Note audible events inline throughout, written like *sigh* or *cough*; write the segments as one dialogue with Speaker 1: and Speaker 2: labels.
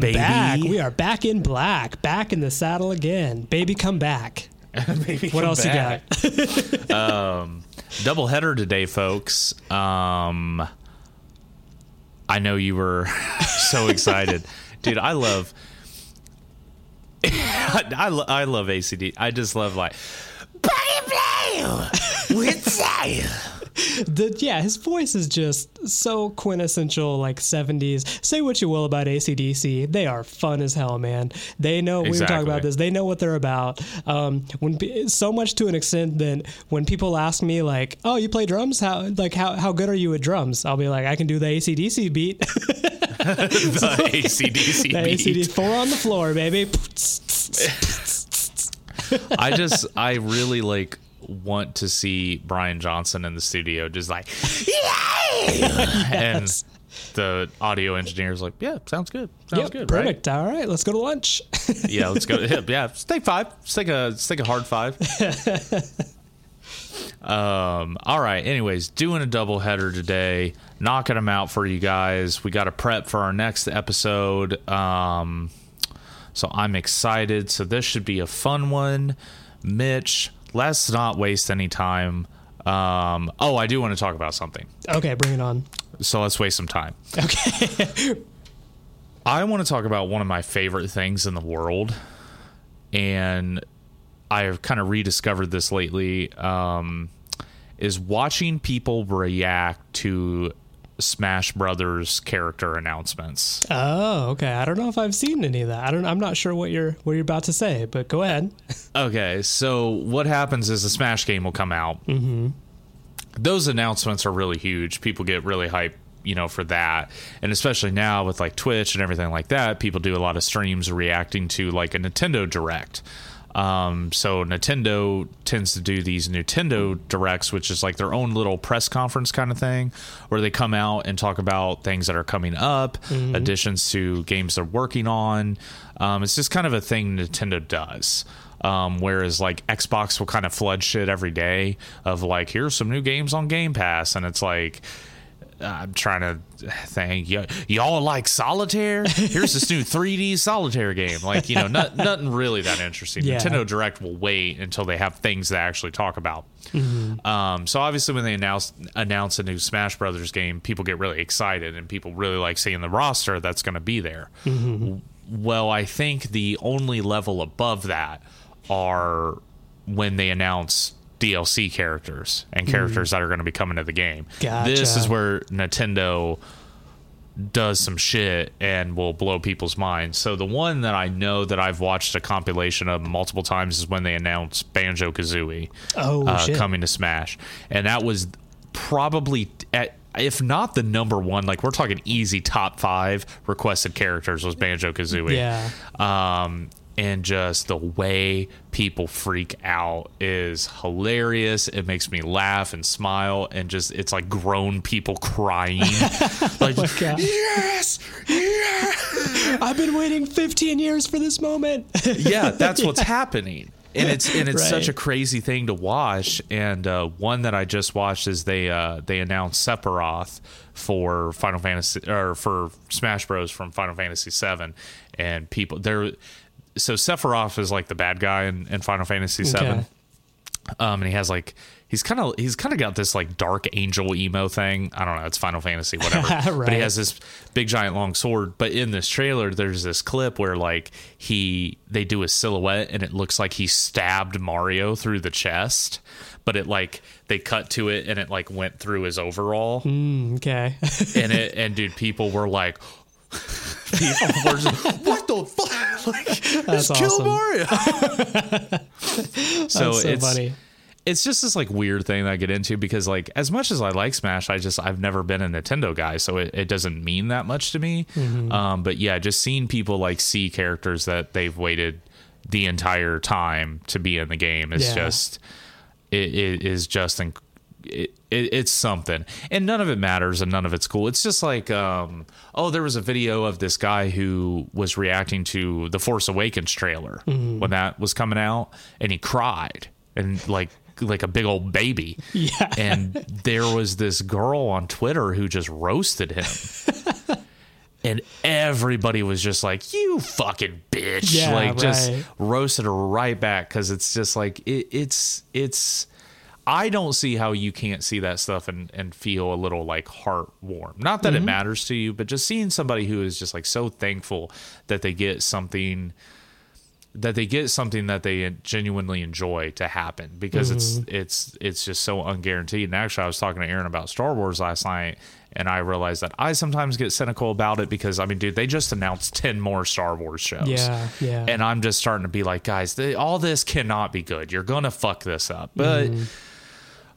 Speaker 1: we're back,
Speaker 2: Welcome
Speaker 1: baby.
Speaker 2: back. We are back in black, back in the saddle again. Baby, come back. *laughs*
Speaker 1: Baby,
Speaker 2: What
Speaker 1: come
Speaker 2: else
Speaker 1: back.
Speaker 2: you got? *laughs*
Speaker 1: um, double header today, folks. Um, I know you were *laughs* so excited, dude. I love, I, lo- I love ACD. I just love like,
Speaker 2: the, yeah, his voice is just so quintessential, like 70s. Say what you will about ACDC. They are fun as hell, man. They know, we were talking about this, they know what they're about. Um, when So much to an extent that when people ask me, like, oh, you play drums? How, like, how, how good are you at drums? I'll be like, I can do the ACDC beat. *laughs*
Speaker 1: the ACDC
Speaker 2: the
Speaker 1: beat.
Speaker 2: ACD, four on the floor, baby. *laughs* *laughs*
Speaker 1: I just, I really like want to see Brian Johnson in the studio, just like, *laughs* and the audio engineer's like, yeah, sounds good, sounds
Speaker 2: Yep,
Speaker 1: good, right?
Speaker 2: perfect. All right, let's go to lunch. *laughs*
Speaker 1: Yeah, let's go. Yeah, yeah, let's take five. Let's take a let's take a hard five. *laughs* um. All right. Anyways, doing a double header today, knocking them out for you guys. We got to prep for our next episode. Um. So I'm excited. So this should be a fun one. Mitch, let's not waste any time. Um. Oh, I do want to talk about something.
Speaker 2: okay, bring it on.
Speaker 1: So let's waste some time.
Speaker 2: Okay. *laughs*
Speaker 1: I want to talk about one of my favorite things in the world, and I've kind of rediscovered this lately. Um, is watching people react to Smash Brothers character announcements.
Speaker 2: oh, okay. I don't know if I've seen any of that. I don't. I'm not sure what you're what you're about to say, but go ahead. *laughs*
Speaker 1: Okay, so what happens is the Smash game will come out. Mm-hmm. Those announcements are really huge. People get really hyped, you know, for that, and especially now with like Twitch and everything like that, people do a lot of streams reacting to like a Nintendo Direct. Um, so Nintendo tends to do these Nintendo Directs, which is like their own little press conference kind of thing, where they come out and talk about things that are coming up, additions to games they're working on. Um, it's just kind of a thing Nintendo does. Um, whereas like Xbox will kind of flood shit every day of like, here's some new games on Game Pass, and it's like, I'm trying to think. Y- y'all like solitaire? Here's this new *laughs* 3D solitaire game. Like, you know, not, *laughs* nothing really that interesting.
Speaker 2: Yeah.
Speaker 1: Nintendo Direct will wait until they have things to actually talk about. Um, so obviously, when they announce announce a new Smash Brothers game, people get really excited and people really like seeing the roster that's going to be there. Well, I think the only level above that are when they announce DLC characters and characters that are going to be coming to the game. This is where Nintendo does some shit and will blow people's minds. So the one that I know that I've watched a compilation of multiple times is when they announced Banjo Kazooie
Speaker 2: Oh,
Speaker 1: uh, coming to Smash, and that was probably at if not the number one, like we're talking easy top five requested characters was Banjo Kazooie.
Speaker 2: Yeah.
Speaker 1: Um, and just the way people freak out is hilarious. It makes me laugh and smile, and just it's like grown people crying, *laughs* like
Speaker 2: Oh
Speaker 1: yes, yeah,
Speaker 2: I've been waiting 15 years for this moment.
Speaker 1: yeah. That's what's happening, and it's and it's such a crazy thing to watch. And uh, one that I just watched is they uh, they announced Sephiroth for Final Fantasy or for Smash Bros from Final Fantasy VII, and people there. So Sephiroth is like the bad guy in, in Final Fantasy VII.
Speaker 2: Okay.
Speaker 1: um, and he has like he's kind of he's kind of got this like dark angel emo thing. I don't know, it's Final Fantasy, whatever. *laughs* But he has this big giant long sword. But in this trailer, there's this clip where like he they do a silhouette and it looks like he stabbed Mario through the chest. But it like they cut to it and it like went through his overall
Speaker 2: okay.
Speaker 1: and it and dude, people were like. *laughs* People were just, *laughs* what the fuck? *laughs* Like,
Speaker 2: That's
Speaker 1: just kill. Mario. so
Speaker 2: That's so
Speaker 1: it's
Speaker 2: funny.
Speaker 1: it's just this like weird thing that I get into because like as much as I like Smash, I just I've never been a Nintendo guy, so it, it doesn't mean that much to me.
Speaker 2: Mm-hmm.
Speaker 1: Um, but yeah, just seeing people like see characters that they've waited the entire time to be in the game is
Speaker 2: Yeah.
Speaker 1: just it, it is just inc- it, it, it's something. And none of it matters and none of it's cool. It's just like um oh there was a video of this guy who was reacting to the force awakens trailer when that was coming out and he cried and like like a big old baby.
Speaker 2: Yeah.
Speaker 1: and there was this girl on twitter who just roasted him. *laughs* And everybody was just like you fucking bitch.
Speaker 2: Yeah,
Speaker 1: like just roasted her right back because it's just like it, it's it's i don't see how you can't see that stuff and and feel a little like heart warm not that it matters to you but just seeing somebody who is just like so thankful that they get something that they get something that they genuinely enjoy to happen because it's it's it's just so unguaranteed. And actually, I was talking to Aaron about Star Wars last night, and I realized that I sometimes get cynical about it because I mean, dude, they just announced ten more Star Wars shows.
Speaker 2: Yeah, yeah.
Speaker 1: And I'm just starting to be like, guys, they, all this cannot be good. You're gonna fuck this up, but.
Speaker 2: Mm-hmm.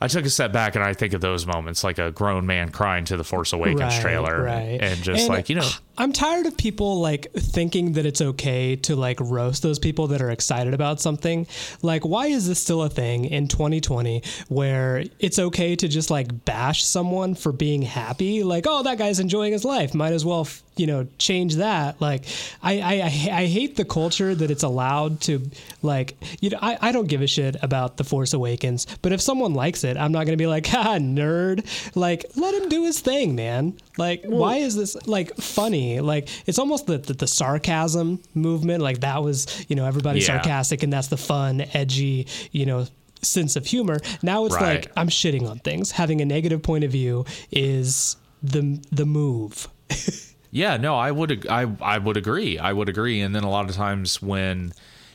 Speaker 1: I took a step back and I think of those moments like a grown man crying to the Force Awakens
Speaker 2: Right,
Speaker 1: trailer
Speaker 2: right.
Speaker 1: and just
Speaker 2: And
Speaker 1: like, you know,
Speaker 2: I'm tired of people like thinking that it's okay to like roast those people that are excited about something. Like, why is this still a thing in 2020 where it's okay to just like bash someone for being happy? Like, oh, that guy's enjoying his life. Might as well, you know, change that. Like, I, I, I hate the culture that it's allowed to, like, you know, I, I don't give a shit about The Force Awakens, but if someone likes it, I'm not going to be like, *laughs* ha, nerd. Like, let him do his thing, man. Like, why is this like funny? Like, it's almost the, the, the sarcasm movement. Like, that was, you know, everybody's
Speaker 1: Yeah.
Speaker 2: sarcastic and that's the fun, edgy, you know, sense of humor. Now it's
Speaker 1: Right.
Speaker 2: like, I'm shitting on things. Having a negative point of view is the the move. *laughs*
Speaker 1: Yeah, no, I would ag- I I would agree. I would agree. And then a lot of times when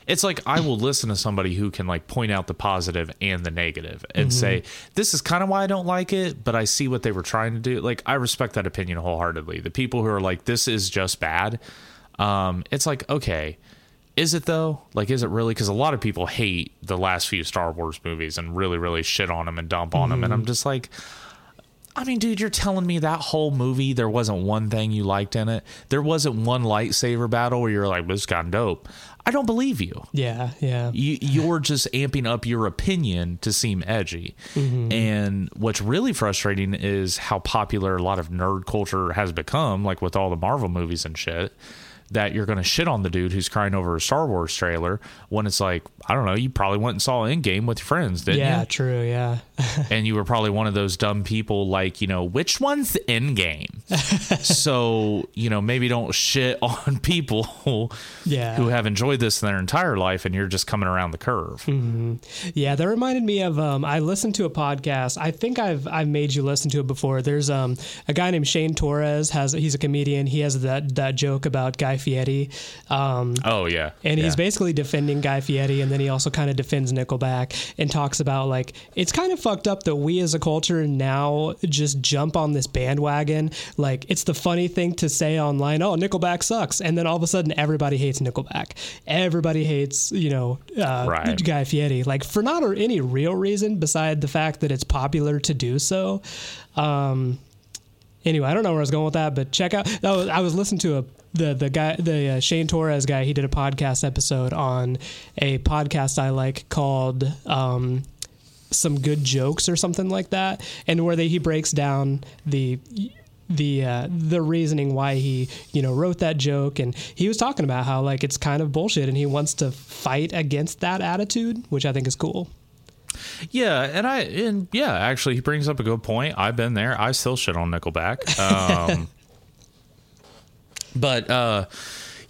Speaker 1: it's like I will listen to somebody who can like point out the positive and the negative and say this is kind of why I don't like it, but I see what they were trying to do. Like I respect that opinion wholeheartedly. The people who are like this is just bad, um, it's like okay. Is it though? Like, is it really? Because a lot of people hate the last few Star Wars movies and really, really shit on them and dump on them. And I'm just like, I mean, dude, you're telling me that whole movie there wasn't one thing you liked in it. There wasn't one lightsaber battle where you're like, "This got dope." I don't believe you.
Speaker 2: Yeah, yeah.
Speaker 1: You you're just amping up your opinion to seem edgy. Mm-hmm. And what's really frustrating is how popular a lot of nerd culture has become, like with all the Marvel movies and shit. That you're going to shit on the dude who's crying over a Star Wars trailer when it's like, I don't know, you probably went and saw Endgame with your friends, didn't
Speaker 2: Yeah,
Speaker 1: you?
Speaker 2: true. Yeah. *laughs*
Speaker 1: and you were probably one of those dumb people like you know which one's the end game *laughs* so you know maybe don't shit *laughs* on people
Speaker 2: Yeah.
Speaker 1: who have enjoyed this their entire life and you're just coming around the curve
Speaker 2: Yeah, that reminded me of um, I listened to a podcast. I think I've I've made you listen to it before. There's um, a guy named Shane Torres has he's a comedian. He has that that joke about Guy Fieri. Um,
Speaker 1: oh yeah
Speaker 2: and he's basically defending Guy Fieri, and then he also kind of defends Nickelback and talks about like it's kind of fucked up that we as a culture now just jump on this bandwagon. Like it's the funny thing to say online, "Oh, Nickelback sucks," and then all of a sudden everybody hates Nickelback. Everybody hates you know uh,
Speaker 1: Right.
Speaker 2: Guy Fieri, like for not or any real reason beside the fact that it's popular to do so. Um, anyway, I don't know where I was going with that, but check out. That was, I was listening to a the the guy the uh, Shane Torres guy. He did a podcast episode on a podcast I like called. Um, some good jokes or something like that, and where they, he breaks down the the uh, the reasoning why he you know wrote that joke, and he was talking about how like it's kind of bullshit, and he wants to fight against that attitude, which I think is cool.
Speaker 1: yeah and i and yeah actually he brings up a good point i've been there i still shit on nickelback um *laughs* but uh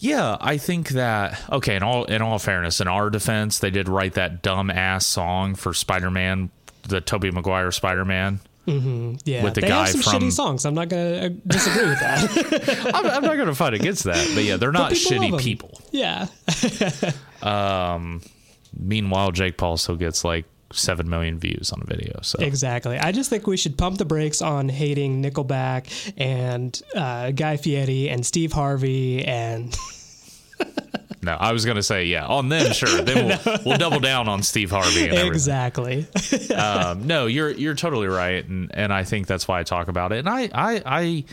Speaker 1: yeah, I think that okay. In all in all fairness, in our defense, they did write that dumb ass song for Spider Man, the Tobey Maguire Spider Man.
Speaker 2: Yeah,
Speaker 1: With the
Speaker 2: they
Speaker 1: guy
Speaker 2: have some
Speaker 1: from-
Speaker 2: shitty songs. I'm not gonna uh, disagree with that. *laughs*
Speaker 1: I'm, I'm not going to fight against that, but yeah, they're not
Speaker 2: people
Speaker 1: shitty people.
Speaker 2: yeah, *laughs*
Speaker 1: Meanwhile, Jake Paul still gets like seven million views on a video. So
Speaker 2: exactly. I just think we should pump the brakes on hating Nickelback and uh, Guy Fieri and Steve Harvey and *laughs*
Speaker 1: no, I was going to say yeah on them. Sure, then we'll, *laughs* we'll double down on Steve Harvey and
Speaker 2: exactly.
Speaker 1: um, no, *laughs* you're you're totally right, and and I think that's why I talk about it. And I I I.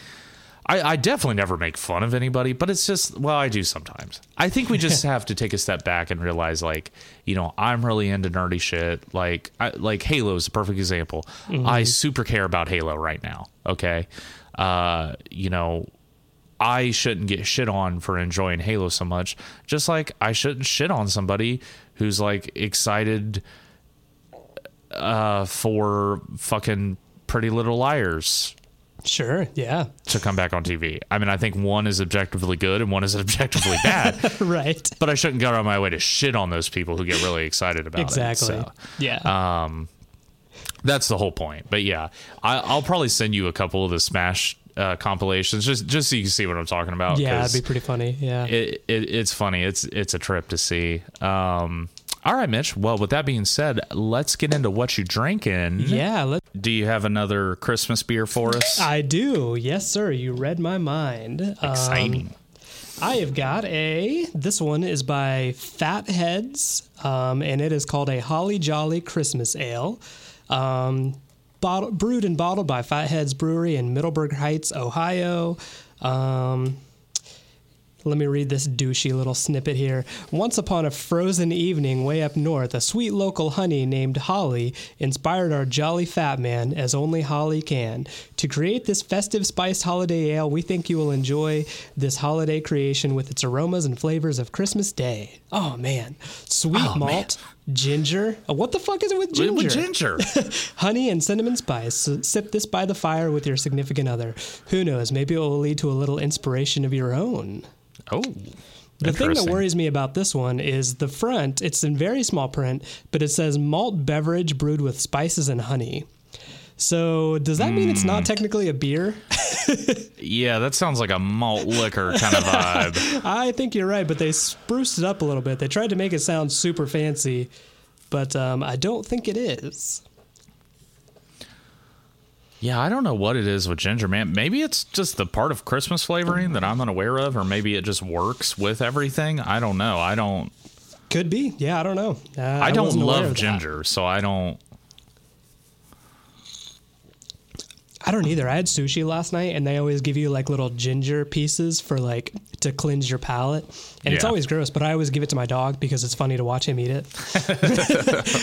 Speaker 1: I, I definitely never make fun of anybody, but it's just well, I do sometimes. I think we just *laughs* have to take a step back and realize, like, you know, I'm really into nerdy shit. Like, I, like Halo is a perfect example. I super care about Halo right now. Okay, uh, you know, I shouldn't get shit on for enjoying Halo so much. Just like I shouldn't shit on somebody who's like excited uh, for fucking Pretty Little Liars
Speaker 2: Sure. Yeah.
Speaker 1: to come back on TV. I mean, I think one is objectively good and one is *laughs* objectively bad, *laughs*
Speaker 2: right.
Speaker 1: but I shouldn't go out of my way to shit on those people who get really excited about
Speaker 2: Exactly.
Speaker 1: it. So
Speaker 2: Yeah.
Speaker 1: Um, that's the whole point. But yeah, I, I'll probably send you a couple of the Smash uh, compilations just just so you can see what I'm talking about.
Speaker 2: yeah, that'd be pretty funny. Yeah.
Speaker 1: it, it, it's funny. It's it's a trip to see. Um, all right, Mitch. Well, with that being said, let's get into what you're drinking.
Speaker 2: yeah. Let,
Speaker 1: Do you have another Christmas beer for us?
Speaker 2: I do. Yes, sir. You read my mind. Um,
Speaker 1: Exciting.
Speaker 2: I have got a. This one is by Fat Head's, um, and it is called a Holly Jolly Christmas Ale. Um, bottle, brewed and bottled by Fat Head's Brewery in Middleburg Heights, Ohio. Um, let me read this douchey little snippet here. Once upon a frozen evening way up north, a sweet local honey named Holly inspired our jolly fat man, as only Holly can. To create this festive spiced holiday ale, we think you will enjoy this holiday creation with its aromas and flavors of Christmas Day. Oh man. Sweet
Speaker 1: Oh, man.
Speaker 2: malt, ginger. Uh, What the fuck is it with ginger?
Speaker 1: With ginger. *laughs*
Speaker 2: honey and cinnamon spice. So sip this by the fire with your significant other. Who knows? Maybe it will lead to a little inspiration of your own.
Speaker 1: Oh.
Speaker 2: The thing that worries me about this one is the front. It's in very small print, but it says malt beverage brewed with spices and honey. So does that mean it's
Speaker 1: Hmm.
Speaker 2: not technically a beer?
Speaker 1: Yeah, that sounds like a malt liquor kind of vibe. *laughs*
Speaker 2: I think you're right, but they spruced it up a little bit. They tried to make it sound super fancy, but um, I don't think it is.
Speaker 1: Yeah, I don't know what it is with ginger, man. Maybe it's just the part of Christmas flavoring that I'm unaware of, or maybe it just works with everything. I don't know. I don't.
Speaker 2: Could be. Yeah, I don't know. Uh,
Speaker 1: I, don't love ginger, so I don't.
Speaker 2: I don't either. I had sushi last night, and they always give you like little ginger pieces for like to cleanse your palate, and it's always gross. But I always give it to my dog because it's funny to watch him eat it. *laughs*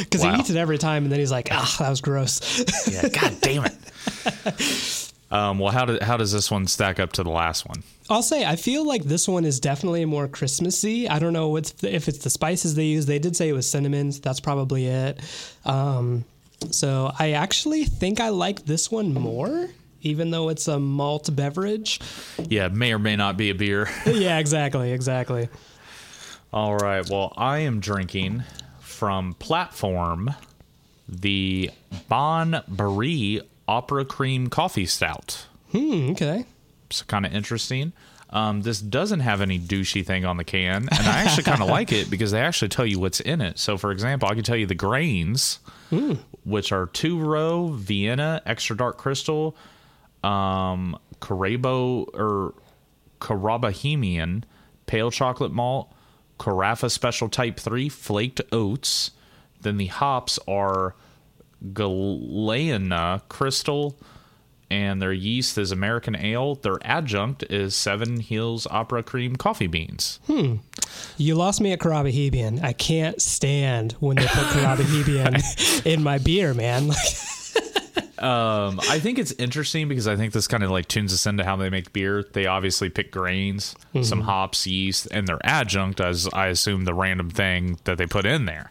Speaker 2: Because
Speaker 1: Wow.
Speaker 2: he eats it every time, and then he's like, "Ah, that was gross."
Speaker 1: Yeah, God damn it. Um, well, how did how does this one stack up to the last one?
Speaker 2: I'll say I feel like this one is definitely more Christmassy. I don't know what's the, if it's the spices they use. They did say it was cinnamon. So that's probably it. Um, so I actually think I like this one more, even though it's a malt beverage.
Speaker 1: Yeah, may or may not be a beer. *laughs*
Speaker 2: yeah, exactly, exactly.
Speaker 1: All right. Well, I am drinking from Platform the Bon Brie Opera Cream Coffee Stout.
Speaker 2: Hmm, okay.
Speaker 1: It's kind of interesting. Um, this doesn't have any douchey thing on the can, and I actually kind of *laughs* like it because they actually tell you what's in it. So, for example, I can tell you the grains, which are two row Vienna extra dark crystal, um, Carabo or Carabohemian pale chocolate malt, Carafa Special Type Three flaked oats. Then the hops are Galena Crystal, and their yeast is American Ale. Their adjunct is Seven Hills Opera Cream coffee beans.
Speaker 2: You lost me at Karabahebian. I can't stand when they put Karabahebian *laughs* in my beer, man.
Speaker 1: Um, I think it's interesting because I think this kind of like tunes us into how they make beer. They obviously pick grains, some hops, yeast, and their adjunct as I assume the random thing that they put in there.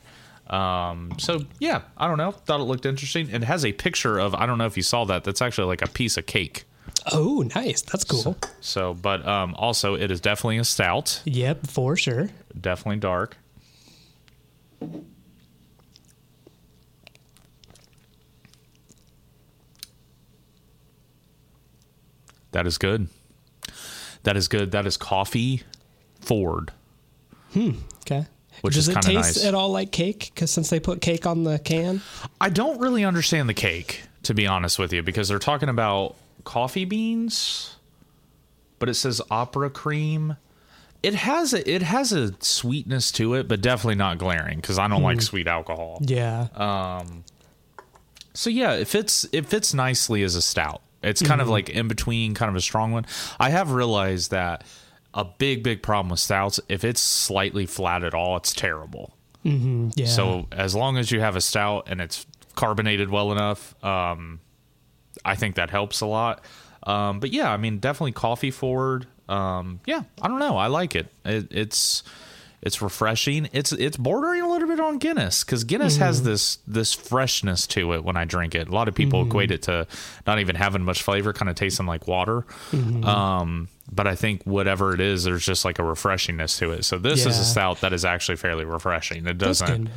Speaker 1: Um, so yeah, I don't know. Thought it looked interesting. It has a picture of I don't know if you saw that. That's actually like a piece of cake.
Speaker 2: oh, nice. That's cool.
Speaker 1: So, but um, also it is definitely a stout,
Speaker 2: Yep, for sure.
Speaker 1: definitely dark. That is good. That is good. That is coffee Ford. Hmm.
Speaker 2: Okay.
Speaker 1: Which
Speaker 2: Does
Speaker 1: is
Speaker 2: it taste
Speaker 1: nice.
Speaker 2: at all like cake? Because since they put cake on the can,
Speaker 1: I don't really understand the cake, to be honest with you, because they're talking about coffee beans, but it says opera cream. It has a it has a sweetness to it, but definitely not glaring because I don't like sweet alcohol.
Speaker 2: yeah.
Speaker 1: Uh, So yeah, it fits it fits nicely as a stout. It's kind of like in between, kind of a strong one. I have realized that a big big problem with stouts, if it's slightly flat at all, it's terrible.
Speaker 2: yeah.
Speaker 1: So as long as you have a stout and it's carbonated well enough, um, I think that helps a lot. Um, but yeah, I mean, definitely coffee forward. Um, yeah, I don't know. I like it. it. It's It's refreshing. It's it's bordering a little bit on Guinness because Guinness
Speaker 2: Mm-hmm.
Speaker 1: has this this freshness to it when I drink it. A lot of people
Speaker 2: Mm-hmm.
Speaker 1: equate it to not even having much flavor, kind of tasting like water.
Speaker 2: Mm-hmm.
Speaker 1: Um, but I think whatever it is, there's just like a refreshingness to it. So this is a stout that is actually fairly refreshing. It doesn't.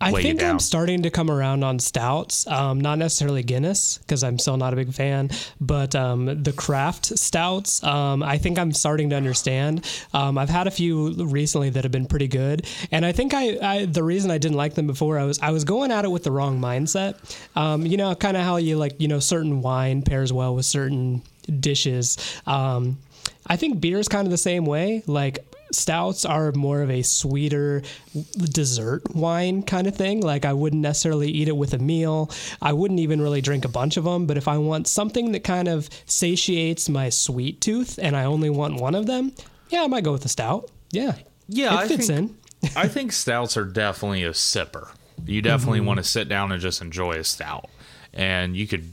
Speaker 2: I think. I'm starting to come around on stouts, um, not necessarily Guinness because I'm still not a big fan, but um, the craft stouts. Um, I think I'm starting to understand. Um, I've had a few recently that have been pretty good, and I think I, I the reason I didn't like them before I was I was going at it with the wrong mindset. Um, you know, kind of how you like you know certain wine pairs well with certain dishes. Um, I think beer is kind of the same way. Like stouts are more of a sweeter dessert wine kind of thing. Like I wouldn't necessarily eat it with a meal. I wouldn't even really drink a bunch of them. But if I want something that kind of satiates my sweet tooth and I only want one of them, yeah, I might go with a stout. Yeah.
Speaker 1: Yeah,
Speaker 2: it
Speaker 1: I
Speaker 2: fits
Speaker 1: think-
Speaker 2: in.
Speaker 1: I think stouts are definitely a sipper. You
Speaker 2: Mm-hmm.
Speaker 1: definitely want to sit down and just enjoy a stout. And you could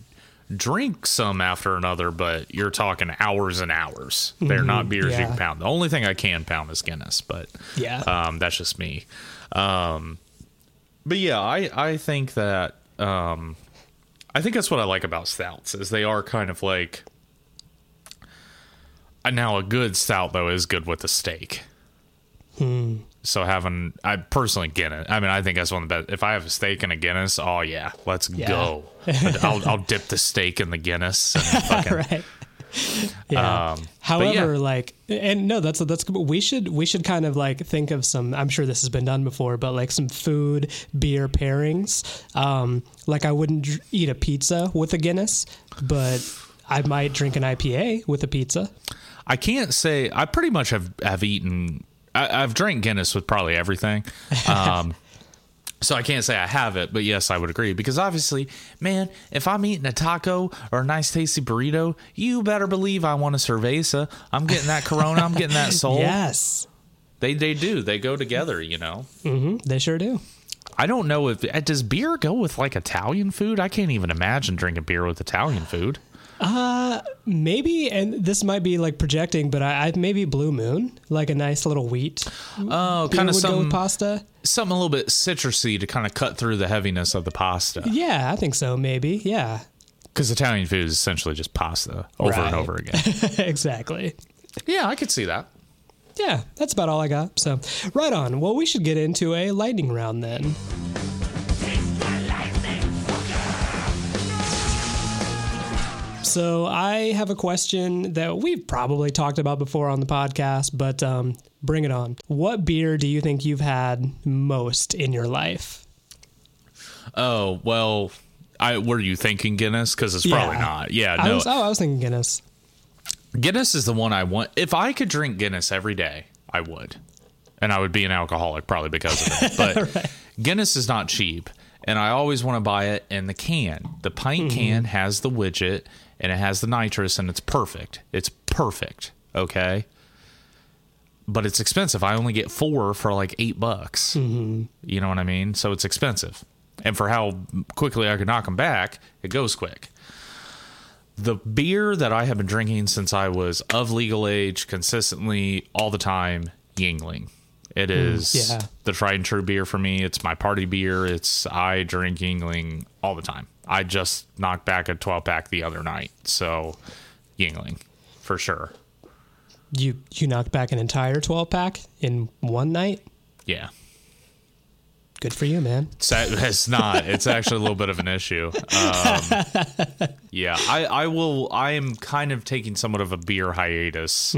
Speaker 1: drink some after another, but you're talking hours and hours. They're not beers you
Speaker 2: Mm-hmm.
Speaker 1: can pound. The only thing I can pound is Guinness, but
Speaker 2: Yeah.
Speaker 1: um, that's just me. Um, but yeah, I, I think that um, I think that's what I like about stouts is they are kind of like now a good stout though is good with a steak.
Speaker 2: Hmm.
Speaker 1: So having I personally Guinness. I mean, I think that's one of the best. If I have a steak and a Guinness, oh yeah, let's
Speaker 2: Yeah.
Speaker 1: go. *laughs* I'll, I'll dip the steak in the Guinness. And *laughs* fucking,
Speaker 2: right. Yeah.
Speaker 1: Um,
Speaker 2: However,
Speaker 1: yeah.
Speaker 2: like, and no, that's that's good. We should we should kind of like think of some. I'm sure this has been done before, but like some food beer pairings. Um, like I wouldn't dr- eat a pizza with a Guinness, but I might drink an IPA with a pizza.
Speaker 1: I can't say I pretty much have have eaten. I, I've drank Guinness with probably everything. *laughs* Um, so I can't say I have it, but yes, I would agree because obviously, man, if I'm eating a taco or a nice tasty burrito, you better believe I want a cerveza. I'm getting that Corona. I'm getting that *laughs* Sol.
Speaker 2: Yes,
Speaker 1: They they do. They go together. You know.
Speaker 2: hmm they sure do.
Speaker 1: I don't know if uh, does beer go with like Italian food. I can't even imagine drinking beer with Italian food.
Speaker 2: Uh, maybe, and this might be like projecting, but I, I maybe Blue Moon, like a nice little wheat.
Speaker 1: Oh, kind of some
Speaker 2: pasta.
Speaker 1: something a little bit citrusy to kind of cut through the heaviness of the pasta.
Speaker 2: Yeah, I think so. Maybe. Yeah,
Speaker 1: Because Italian food is essentially just pasta over
Speaker 2: Right.
Speaker 1: and over again. *laughs*
Speaker 2: exactly.
Speaker 1: yeah, I could see that.
Speaker 2: Yeah, that's about all I got. So, right on. Well, we should get into a lightning round then. So, I have a question that we've probably talked about before on the podcast, but um, bring it on. What beer do you think you've had most in your life?
Speaker 1: Oh well, I were you thinking Guinness? Because it's probably
Speaker 2: Yeah.
Speaker 1: not. Yeah,
Speaker 2: I
Speaker 1: no.
Speaker 2: was, oh, I was thinking Guinness.
Speaker 1: Guinness is the one I want. If I could drink Guinness every day, I would, and I would be an alcoholic probably because of it. *laughs* But Guinness is not cheap, and I always want to buy it in the can. The pint can has the widget, and it has the nitrous, and it's perfect. It's perfect. Okay. But it's expensive. I only get four for like eight bucks. Mm-hmm. You know what I mean? So it's expensive. And for how quickly I can knock them back, it goes quick the beer that I have been drinking since I was of legal age, consistently all the time, Yuengling. It mm, is
Speaker 2: yeah.
Speaker 1: the tried and true beer for me. It's my party beer. It's I drink Yuengling all the time. I just knocked back a 12 pack the other night, so Yuengling for sure.
Speaker 2: You you knocked back an entire 12 pack in one night?
Speaker 1: Yeah,
Speaker 2: Good for you, man.
Speaker 1: it's, it's not. It's actually a little bit of an issue. Um, *laughs* yeah, I, I will. I am kind of taking somewhat of a beer hiatus,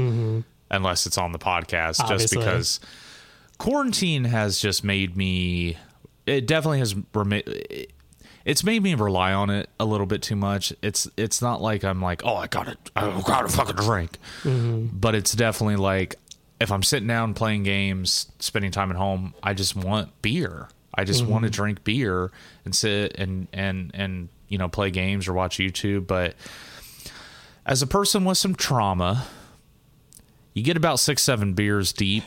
Speaker 1: unless it's on the podcast, just because quarantine has just made me. It definitely has. remi- It's made me rely on it a little bit too much. It's it's not like I'm like, oh, I gotta, I gotta fucking drink, mm-hmm. but it's definitely like if I'm sitting down playing games, spending time at home, I just want beer. I just want to mm-hmm. drink beer and sit and and and you know play games or watch YouTube. But as a person with some trauma, you get about six seven beers deep,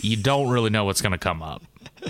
Speaker 1: you don't really know what's going to come up.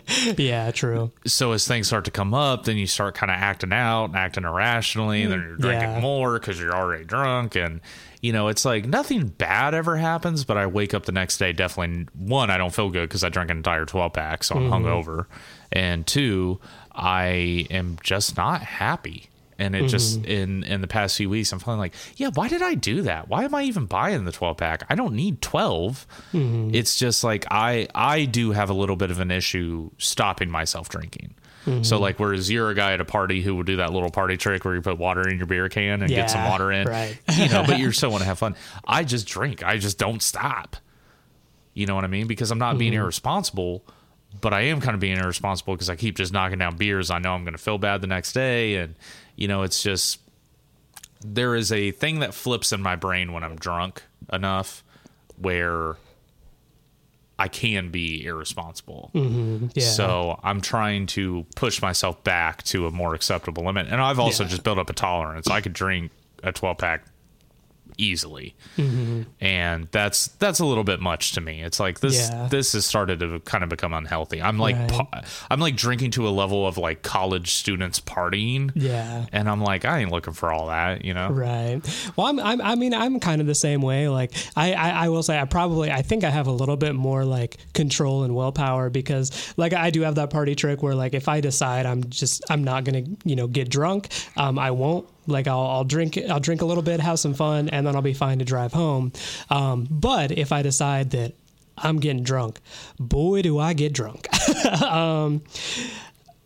Speaker 1: *laughs*
Speaker 2: yeah, true.
Speaker 1: So as things start to come up, then you start kind of acting out and acting irrationally, and then you're drinking
Speaker 2: Yeah.
Speaker 1: more because you're already drunk. And, you know, it's like nothing bad ever happens, but I wake up the next day definitely, one, I don't feel good because I drank an entire 12 pack, so I'm mm-hmm. hungover. And two, I am just not happy. And it just mm-hmm. in in the past few weeks, I'm feeling like, yeah, why did I do that? Why am I even buying the 12 pack? I don't need 12. Mm-hmm. It's just like I I do have a little bit of an issue stopping myself drinking. So mm-hmm. like, whereas you're a guy at a party who will do that little party trick where you put water in your beer can and get some water in,
Speaker 2: right. *laughs*
Speaker 1: you know, but you still want to have fun. I just drink. I just don't stop. You know what I mean? Because I'm not being irresponsible, but I am kind of being irresponsible because I keep just knocking down beers. I know I'm going to feel bad the next day. And, you know, it's just, there is a thing that flips in my brain when I'm drunk enough where I can be irresponsible. Mm-hmm.
Speaker 2: Yeah.
Speaker 1: So I'm trying to push myself back to a more acceptable limit. And I've also
Speaker 2: Yeah.
Speaker 1: just built up a tolerance. I could drink a 12 pack easily.
Speaker 2: Mm-hmm.
Speaker 1: And that's that's a little bit much to me. It's like this
Speaker 2: Yeah.
Speaker 1: this has started to kind of become unhealthy. I'm like
Speaker 2: Right.
Speaker 1: pa- I'm like drinking to a level of like college students partying.
Speaker 2: yeah.
Speaker 1: And I'm like I ain't looking for all that, you know.
Speaker 2: Right. Well, I'm, I'm, I mean, I'm kind of the same way. Like, I, I, I will say, I probably, I think I have a little bit more like control and willpower because, like, I do have that party trick where, like, if I decide I'm just, I'm not gonna, you know, get drunk, um, I won't. Like, I'll, I'll drink, I'll drink a little bit, have some fun, and then I'll be fine to drive home. Um, but if I decide that I'm getting drunk, boy, do I get drunk. *laughs*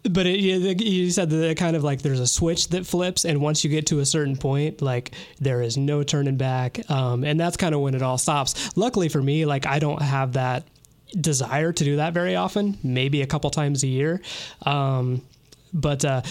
Speaker 2: but it, you, said that kind of like there's a switch that flips and once you get to a certain point like there is no turning back um, and that's kind of when it all stops luckily for me like i don't have that desire to do that very often maybe a couple times a year um, but uh,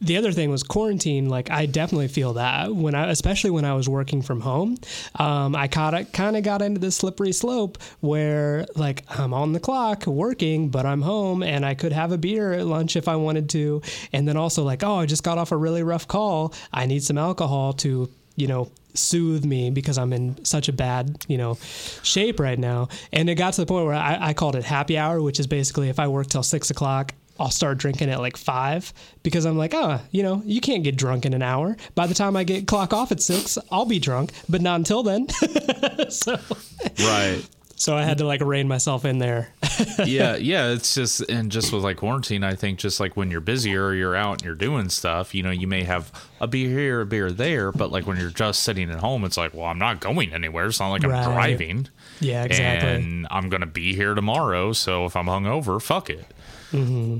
Speaker 2: the other thing was quarantine. Like I definitely feel that when I, especially when I was working from home, um, I kind of got into this slippery slope where like I'm on the clock working, but I'm home and I could have a beer at lunch if I wanted to, and then also like oh I just got off a really rough call. I need some alcohol to you know soothe me because I'm in such a bad, you know, shape right now. And it got to the point where I, I called it happy hour, which is basically if I work till six o'clock, I'll start drinking at like five because I'm like, oh, you know, you can't get drunk in an hour. By the time I get clock off at six, I'll be drunk, but not until then. *laughs* so,
Speaker 1: Right.
Speaker 2: so I had to like rein myself in there. *laughs*
Speaker 1: yeah, yeah. It's just and just with like quarantine, I think just like when you're busier, or you're out and you're doing stuff. You know, you may have a beer here, a beer there, but like when you're just sitting at home, it's like, well, I'm not going anywhere. It's not like I'm
Speaker 2: Right.
Speaker 1: driving,
Speaker 2: yeah, exactly.
Speaker 1: and I'm gonna be here tomorrow. So if I'm hungover, fuck it.
Speaker 2: Mm-hmm.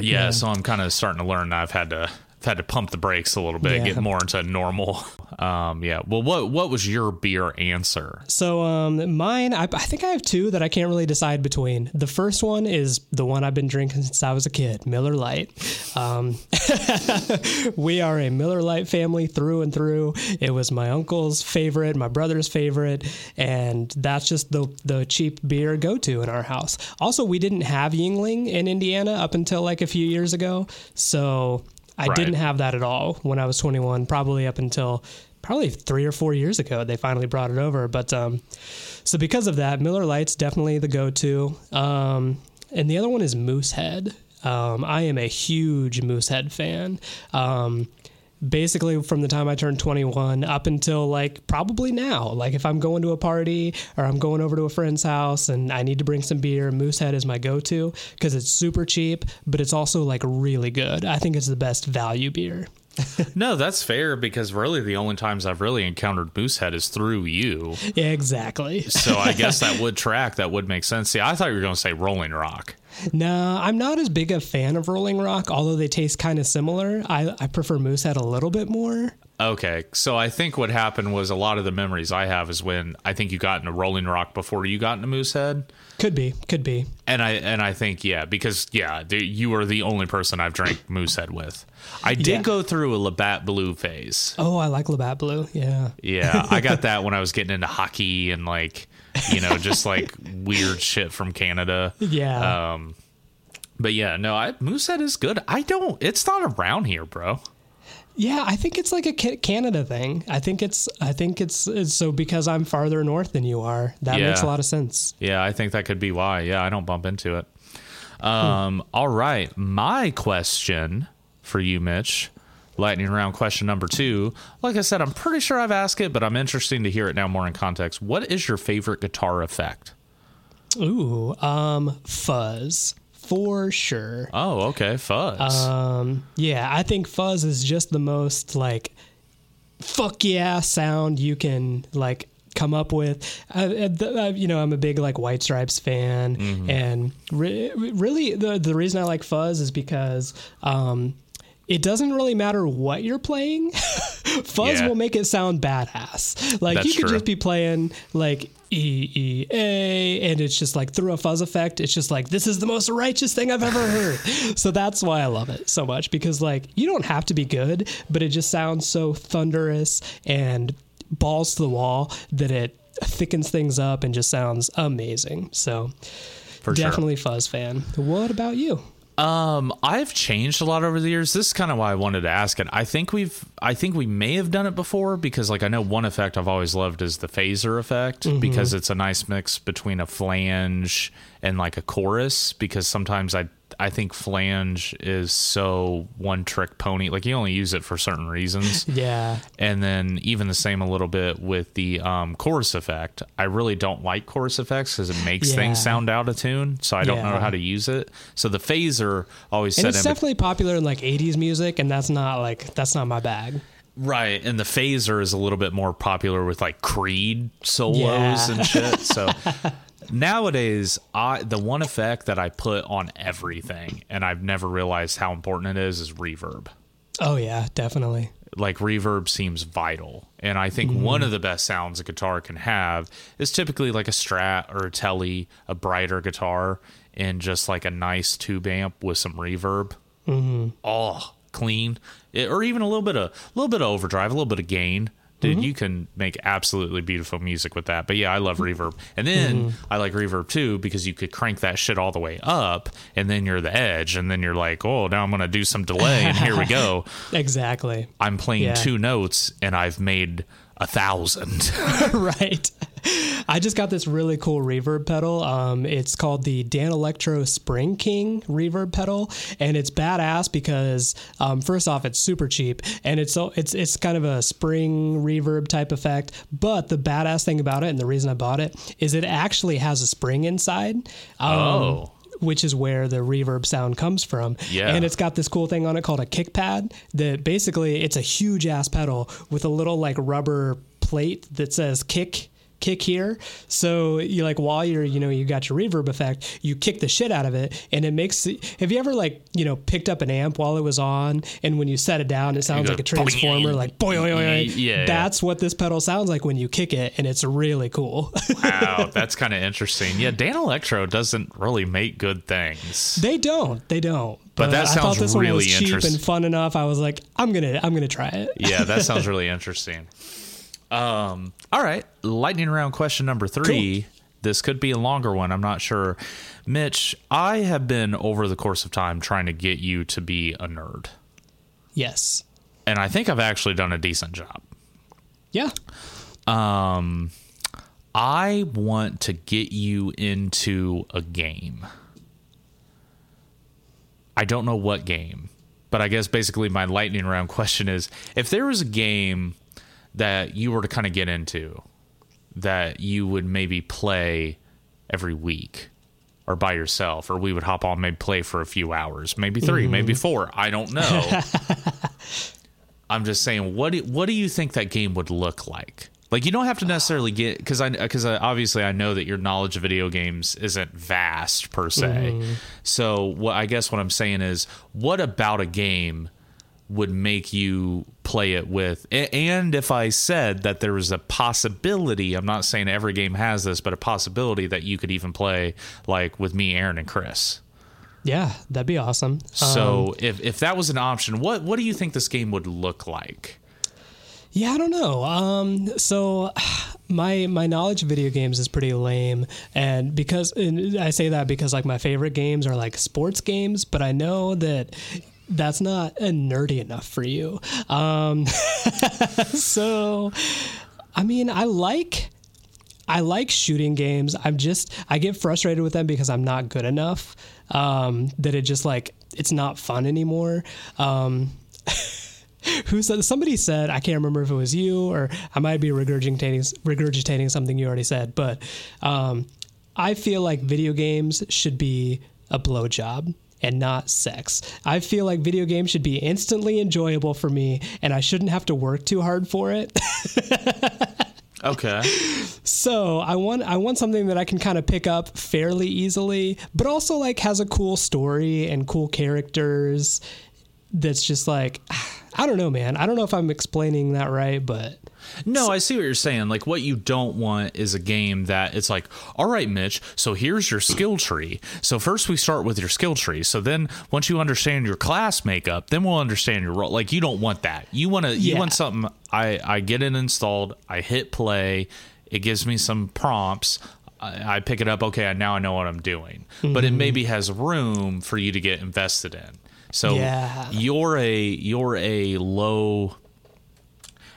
Speaker 1: Yeah, so I'm kind of starting to learn. I've had to I've had to pump the brakes a little bit,
Speaker 2: Yeah.
Speaker 1: get more into normal. Um, yeah. Well, what what was your beer answer?
Speaker 2: So um, mine, I, I think I have two that I can't really decide between. The first one is the one I've been drinking since I was a kid, Miller Lite. Um, *laughs* we are a Miller Lite family through and through. It was my uncle's favorite, my brother's favorite, and that's just the the cheap beer go to in our house. Also, we didn't have Yuengling in Indiana up until like a few years ago, so I
Speaker 1: Right.
Speaker 2: didn't have that at all when I was 21. Probably up until probably three or four years ago they finally brought it over. But um, so because of that, Miller Lite's definitely the go-to. Um, and the other one is Moosehead. Um, I am a huge Moosehead fan. Um, basically from the time I turned 21 up until like probably now. Like if I'm going to a party or I'm going over to a friend's house and I need to bring some beer, Moosehead is my go-to because it's super cheap, but it's also like really good. I think it's the best value beer. *laughs*
Speaker 1: No, that's fair because really the only times I've really encountered Moosehead is through you.
Speaker 2: Yeah, exactly.
Speaker 1: So I *laughs* guess that would track. That would make sense. See, I thought you were going to say Rolling Rock.
Speaker 2: No, I'm not as big a fan of Rolling Rock, although they taste kind of similar. I, I prefer Moosehead a little bit more.
Speaker 1: Okay, so I think what happened was a lot of the memories I have is when I think you got into Rolling Rock before you got into Moosehead,
Speaker 2: Could be, could be.
Speaker 1: and I and I think yeah because yeah the, you are the only person I've drank Moosehead with. I did
Speaker 2: Yeah.
Speaker 1: go through a Labatt Blue phase.
Speaker 2: Oh, I like Labatt Blue. Yeah.
Speaker 1: Yeah, I got *laughs* that when I was getting into hockey and like you know just like weird shit from Canada.
Speaker 2: Yeah.
Speaker 1: Um, but yeah, no, I, Moosehead is good. I don't. It's not around here, bro.
Speaker 2: Yeah, I think it's like a Canada thing. I think it's I think it's, it's so because I'm farther north than you are. That makes a lot of sense.
Speaker 1: Yeah, I think that could be why. Yeah, I don't bump into it. Um, all right. My question for you, Mitch, lightning round question number two. Like I said, I'm pretty sure I've asked it, but I'm interesting to hear it now more in context. What is your favorite guitar effect?
Speaker 2: Ooh, um, fuzz for sure.
Speaker 1: Oh, okay. Fuzz.
Speaker 2: Um, yeah, I think fuzz is just the most like fuck yeah sound you can like come up with. The, uh, you know, I'm a big like White Stripes fan, and re- really the the reason I like fuzz is because um, it doesn't really matter what you're playing. *laughs* fuzz
Speaker 1: Yeah.
Speaker 2: will make it sound badass. Like
Speaker 1: That's
Speaker 2: you could
Speaker 1: true.
Speaker 2: just be playing like E E A, and it's just like through a fuzz effect. It's just like this is the most righteous thing I've ever heard. *laughs* so that's why I love it so much because like you don't have to be good, but it just sounds so thunderous and balls to the wall that it thickens things up and just sounds amazing. So
Speaker 1: for sure.
Speaker 2: definitely fuzz fan. What about you?
Speaker 1: Um, I've changed a lot over the years. This is kind of why I wanted to ask it. I think we've, I think we may have done it before because, like, I know one effect I've always loved is the phaser effect because it's a nice mix between a flange and like a chorus. Because sometimes I, I think flange is so one trick pony. Like you only use it for certain reasons. *laughs*
Speaker 2: Yeah.
Speaker 1: and then even the same a little bit with the um, chorus effect. I really don't like chorus effects because it makes
Speaker 2: Yeah.
Speaker 1: things sound out of tune, so I don't know how to use it. So the phaser always
Speaker 2: And it's definitely popular in like 80s music, and that's not like that's not my bag.
Speaker 1: right, and the phaser is a little bit more popular with like Creed solos
Speaker 2: Yeah.
Speaker 1: and shit. So. *laughs* Nowadays, I the one effect that I put on everything, and I've never realized how important it is, is reverb.
Speaker 2: Oh yeah, definitely.
Speaker 1: like reverb seems vital. And I think one of the best sounds a guitar can have is typically like a strat or a telly, a brighter guitar, and just like a nice tube amp with some reverb. Mm-hmm. Oh, clean, It- or even a little bit of a little bit of overdrive, a little bit of gain. Dude, you can make absolutely beautiful music with that. But yeah, I love reverb. And then mm-hmm. I like reverb too because you could crank that shit all the way up and then you're the edge and then you're like, "Oh, now I'm going to do some delay and here we go." *laughs*
Speaker 2: Exactly.
Speaker 1: I'm playing
Speaker 2: Yeah.
Speaker 1: two notes and I've made a thousand. *laughs*
Speaker 2: right. *laughs* I just got this really cool reverb pedal. Um, it's called the Danelectro Spring King reverb pedal, and it's badass because um, first off, it's super cheap, and it's it's it's kind of a spring reverb type effect. But the badass thing about it, and the reason I bought it, is it actually has a spring inside. Um,
Speaker 1: Oh.
Speaker 2: which is where the reverb sound comes from.
Speaker 1: Yeah.
Speaker 2: And it's got this cool thing on it called a kick pad that basically it's a huge ass pedal with a little like rubber plate that says kick kick here so you like while you're you know you got your reverb effect you kick the shit out of it and it makes have you ever like you know picked up an amp while it was on and when you set it down it sounds like a transformer like boy, boy,
Speaker 1: Yeah.
Speaker 2: that's what this pedal sounds like when you kick it and it's really cool *laughs*
Speaker 1: wow, that's kind of interesting. Yeah, Danelectro doesn't really make good things.
Speaker 2: They don't. They don't.
Speaker 1: But that
Speaker 2: I thought
Speaker 1: sounds
Speaker 2: this one
Speaker 1: really
Speaker 2: was cheap and fun enough. I was like, I'm gonna, I'm gonna try it.
Speaker 1: Yeah, that *laughs* sounds really interesting. Um, all right, lightning round question number three. This could be a longer one. I'm not sure. Mitch, I have been over the course of time trying to get you to be a nerd,
Speaker 2: Yes.
Speaker 1: and I think I've actually done a decent job.
Speaker 2: Yeah.
Speaker 1: Um, I want to get you into a game. I don't know what game, but I guess basically my lightning round *laughs* question is if there was a game that you were to kind of get into that you would maybe play every week or by yourself, or we would hop on, maybe play for a few hours, maybe 3 mm-hmm. maybe four. I don't know. *laughs* I'm just saying, what do, what do you think that game would look like? Like, you don't have to necessarily get because I because I, uh, obviously I know that your knowledge of video games isn't vast per se. Mm-hmm. So, what I guess what I'm saying is, what about a game would make you play it with? And if I said that there was a possibility, I'm not saying every game has this, but a possibility that you could even play like with me, Aaron, and Chris.
Speaker 2: Yeah, that'd be awesome.
Speaker 1: So
Speaker 2: Um,
Speaker 1: if if that was an option, what what do you think this game would look like?
Speaker 2: yeah, I don't know. Um, so my my knowledge of video games is pretty lame, and because and I say that because like my favorite games are like sports games, but I know that that's not uh, nerdy enough for you. Um, *laughs* so, I mean, I like I like shooting games. I'm just I get frustrated with them because I'm not good enough. um, that it just like it's not fun anymore. Um, *laughs* who said somebody said I can't remember if it was you or I might be regurgitating regurgitating something you already said, but um, I feel like video games should be a blowjob and not sex. I feel like video games should be instantly enjoyable for me, and I shouldn't have to work too hard for it. *laughs*
Speaker 1: Okay.
Speaker 2: So I want I want something that I can kind of pick up fairly easily, but also like has a cool story and cool characters. That's just like *sighs* I don't know, man. I don't know if I'm explaining that right, but
Speaker 1: No, I see what you're saying. Like, what you don't want is a game that it's like, all right, Mitch, so here's your skill tree. So, first we start with your skill tree. So, then once you understand your class makeup, then we'll understand your role. Like, you don't want that. You want to, you want something. I, I get it installed, I hit play, it gives me some prompts. I I pick it up. Okay, now I know what I'm doing, but it
Speaker 2: Mm-hmm.
Speaker 1: maybe has room for you to get invested in. So
Speaker 2: Yeah.
Speaker 1: you're a you're a low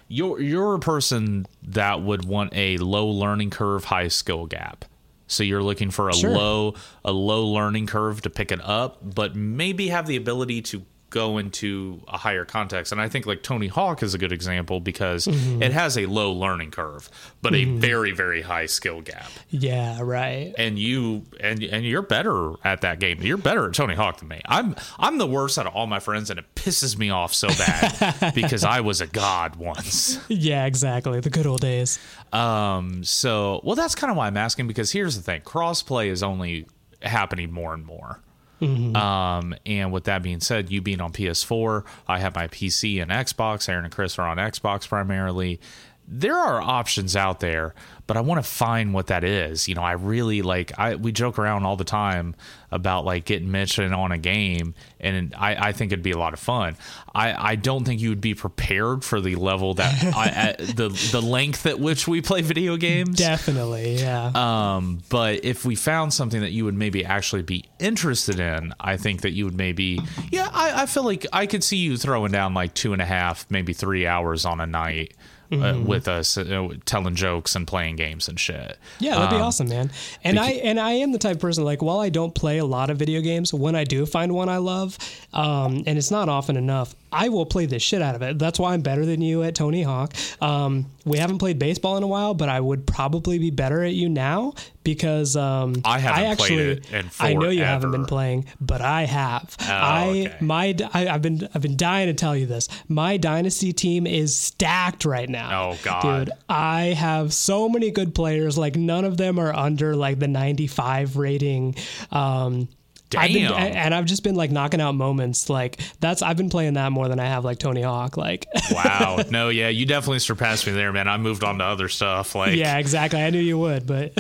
Speaker 1: you're you're a person that would want a low learning curve, high skill gap. So you're looking for a
Speaker 2: Sure.
Speaker 1: low a low learning curve to pick it up, but maybe have the ability to go into a higher context. And I think like Tony Hawk is a good example because
Speaker 2: Mm-hmm.
Speaker 1: it has a low learning curve, but a very very high skill gap.
Speaker 2: yeah, right.
Speaker 1: And you and and you're better at that game. You're better at Tony Hawk than me. I'm I'm the worst out of all my friends, and it pisses me off so bad *laughs* because I was a god once.
Speaker 2: Yeah, exactly. The good old days.
Speaker 1: Um, so, well, that's kind of why I'm asking because here's the thing: crossplay is only happening more and more. Um, and with that being said, you being on PS4, I have my PC and Xbox. Aaron and Chris are on Xbox primarily. There are options out there, but I want to find what that is. You know, I really like. I we joke around all the time about like getting Mitch in on a game, and I, I think it'd be a lot of fun. I, I don't think you would be prepared for the level that I, *laughs* the the length at which we play video games.
Speaker 2: Definitely, yeah.
Speaker 1: Um, but if we found something that you would maybe actually be interested in, I think that you would maybe, yeah, I, I feel like I could see you throwing down like two and a half, maybe three hours on a night. Uh, with us uh, telling jokes and playing games and shit.
Speaker 2: Yeah, that'd be
Speaker 1: Um,
Speaker 2: awesome, man. And I and I am the type of person like while I don't play a lot of video games, when I do find one I love, um, and it's not often enough, I will play the shit out of it. That's why I'm better than you at Tony Hawk. Um, we haven't played baseball in a while, but I would probably be better at you now because um,
Speaker 1: I haven't played
Speaker 2: actually,
Speaker 1: it in
Speaker 2: I know you haven't been playing, but I have. I
Speaker 1: Oh, okay.
Speaker 2: my I, I've been I've been dying to tell you this. My dynasty team is stacked right now.
Speaker 1: Oh, God.
Speaker 2: dude, I have so many good players. Like none of them are under like the 95 rating. Um, I've been,
Speaker 1: Damn.
Speaker 2: and I've just been like knocking out moments. Like that's I've been playing that more than I have like Tony Hawk. Like, *laughs*
Speaker 1: Wow. no, yeah, you definitely surpassed me there, man. I moved on to other stuff. Like,
Speaker 2: yeah, exactly. I knew you would, but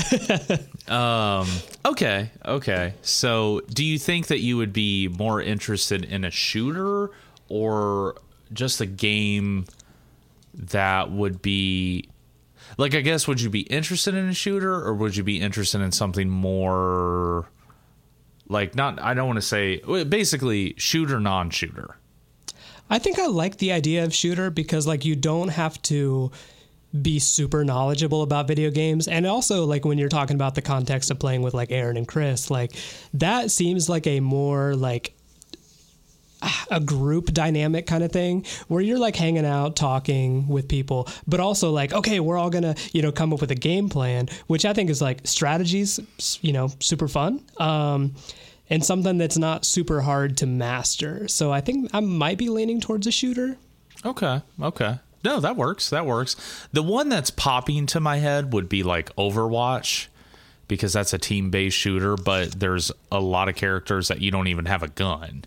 Speaker 2: *laughs*
Speaker 1: Um. Okay. Okay. So, do you think that you would be more interested in a shooter or just a game that would be like? I guess would you be interested in a shooter or would you be interested in something more like not? I don't want to say basically shooter, non-shooter.
Speaker 2: I think I like the idea of shooter because like you don't have to be super knowledgeable about video games and also like when you're talking about the context of playing with like Aaron and Chris like that seems like a more like a group dynamic kind of thing where you're like hanging out talking with people but also like okay we're all gonna you know come up with a game plan which i think is like strategies you know super fun um and something that's not super hard to master so i think i might be leaning towards a shooter
Speaker 1: Okay. Okay. No, that works. That works. The one that's popping to my head would be like Overwatch because that's a team based shooter, but there's a lot of characters that you don't even have a gun.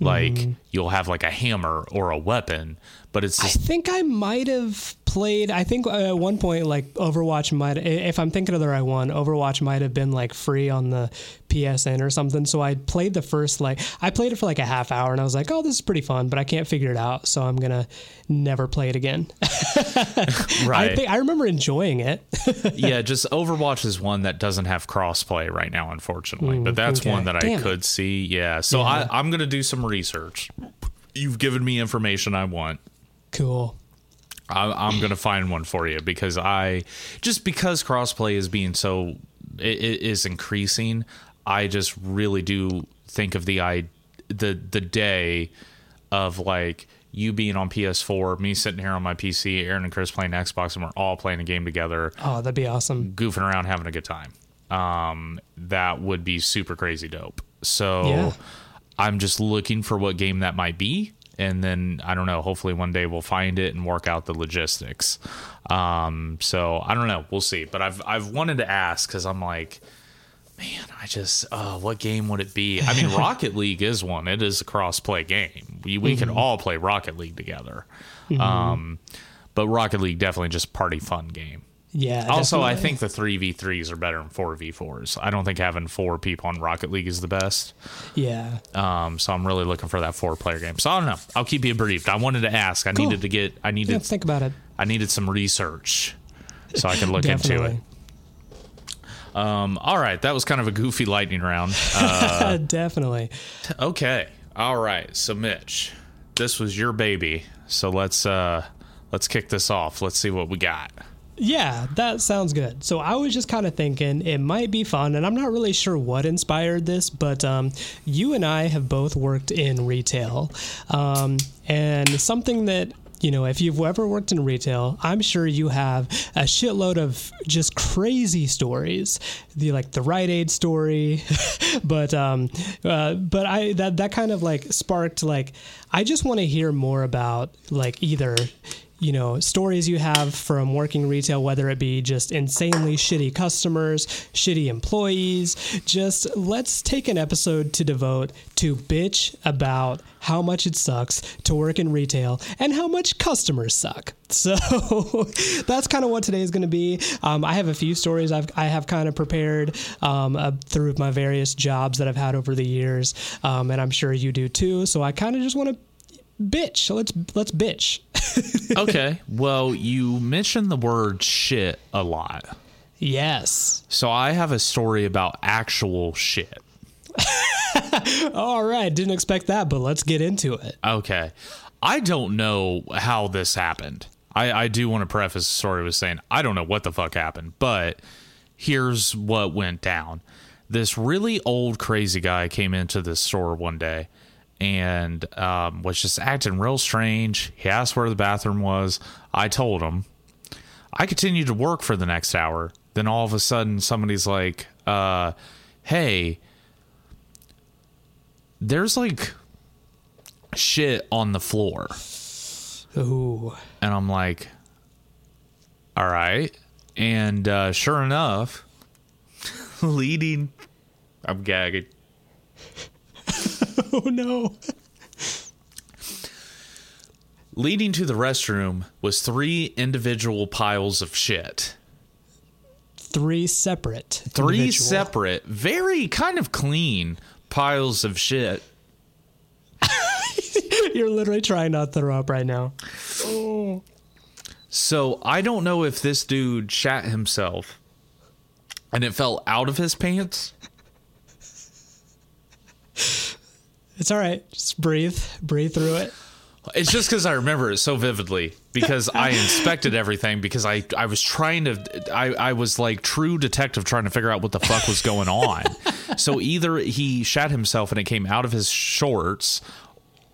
Speaker 1: Like mm-hmm. you'll have like a hammer or a weapon, but it's Just, I
Speaker 2: think I might have played. I think uh, at one point, like Overwatch might, if I'm thinking of the right one, Overwatch might have been like free on the PSN or something. So I played the first like I played it for like a half hour, and I was like, oh, this is pretty fun, but I can't figure it out, so I'm gonna never play it again. *laughs*
Speaker 1: right.
Speaker 2: I think I remember enjoying it. *laughs*
Speaker 1: yeah, just Overwatch is one that doesn't have crossplay right now, unfortunately. but that's
Speaker 2: okay.
Speaker 1: one that
Speaker 2: Damn
Speaker 1: I
Speaker 2: it.
Speaker 1: could see. Yeah. So I, I'm gonna do some research. You've given me information I want.
Speaker 2: cool.
Speaker 1: I, I'm gonna find one for you because I just because crossplay is being so it, it is increasing. I just really do think of the i the the day of like you being on PS4, me sitting here on my PC, Aaron and Chris playing Xbox, and we're all playing a game together,
Speaker 2: Oh, that'd be awesome.
Speaker 1: goofing around, having a good time. Um, that would be super crazy dope. So
Speaker 2: Yeah.
Speaker 1: I'm just looking for what game that might be. And then I don't know. Hopefully one day we'll find it and work out the logistics. Um, so I don't know. We'll see. But I've I've wanted to ask because I'm like, man, I just uh, what game would it be? I mean, *laughs* Rocket League is one. It is a cross play game. We we can all play Rocket League together. Um, but Rocket League definitely just party fun game.
Speaker 2: Yeah.
Speaker 1: Also, I think the three v threes are better than four v fours. I don't think having four people on Rocket League is the best.
Speaker 2: Yeah.
Speaker 1: Um, so I'm really looking for that four player game. So I don't know. I'll keep you briefed. I wanted to ask. I
Speaker 2: Cool.
Speaker 1: needed to get. I needed. Yeah.
Speaker 2: Think about it.
Speaker 1: I needed some research so I could look into it. Um, all right, that was kind of a goofy lightning round. Uh, *laughs*
Speaker 2: Definitely.
Speaker 1: okay, all right. So Mitch, this was your baby. So let's uh, let's kick this off. Let's see what we got.
Speaker 2: Yeah, that sounds good. So I was just kind of thinking it might be fun, and I'm not really sure what inspired this, but um, you and I have both worked in retail, um, and something that you know, if you've ever worked in retail, I'm sure you have a shitload of just crazy stories, the like the Rite Aid story, *laughs* but um, uh, but I that that kind of like sparked like I just want to hear more about like either you know stories you have from working retail whether it be just insanely shitty customers shitty employees just let's take an episode to devote to bitch about how much it sucks to work in retail and how much customers suck. *laughs* So that's kind of what today is going to be. Um, i have a few stories I've, i have kind of prepared um, uh, through my various jobs that i've had over the years um, and i'm sure you do too. So i kind of just want to bitch So let's let's bitch *laughs*
Speaker 1: Okay. well, you mentioned the word shit a lot.
Speaker 2: Yes.
Speaker 1: So I have a story about actual shit. *laughs*
Speaker 2: All right. Didn't expect that, but let's get into it.
Speaker 1: Okay. I don't know how this happened. I, I do want to preface the story with saying I don't know what the fuck happened, but here's what went down. This really old crazy guy came into the store one day and um, was just acting real strange. He asked where the bathroom was. I told him. I continued to work for the next hour. Then all of a sudden, somebody's like, uh, hey, there's like shit on the floor.
Speaker 2: Ooh.
Speaker 1: And I'm like, all right. And uh, sure enough, *laughs* leading, I'm gagging. *laughs*
Speaker 2: Oh no.
Speaker 1: Leading to the restroom was three individual piles of shit.
Speaker 2: Three separate.
Speaker 1: Three
Speaker 2: individual.
Speaker 1: separate, very kind of clean piles of shit. *laughs*
Speaker 2: You're literally trying not to throw up right now.
Speaker 1: So I don't know if this dude shat himself and it fell out of his pants.
Speaker 2: It's all right. Just breathe. Breathe through it.
Speaker 1: It's just because I remember it so vividly because I inspected everything because I, I was trying to I, I was like true detective trying to figure out what the fuck was going on. so either he shat himself and it came out of his shorts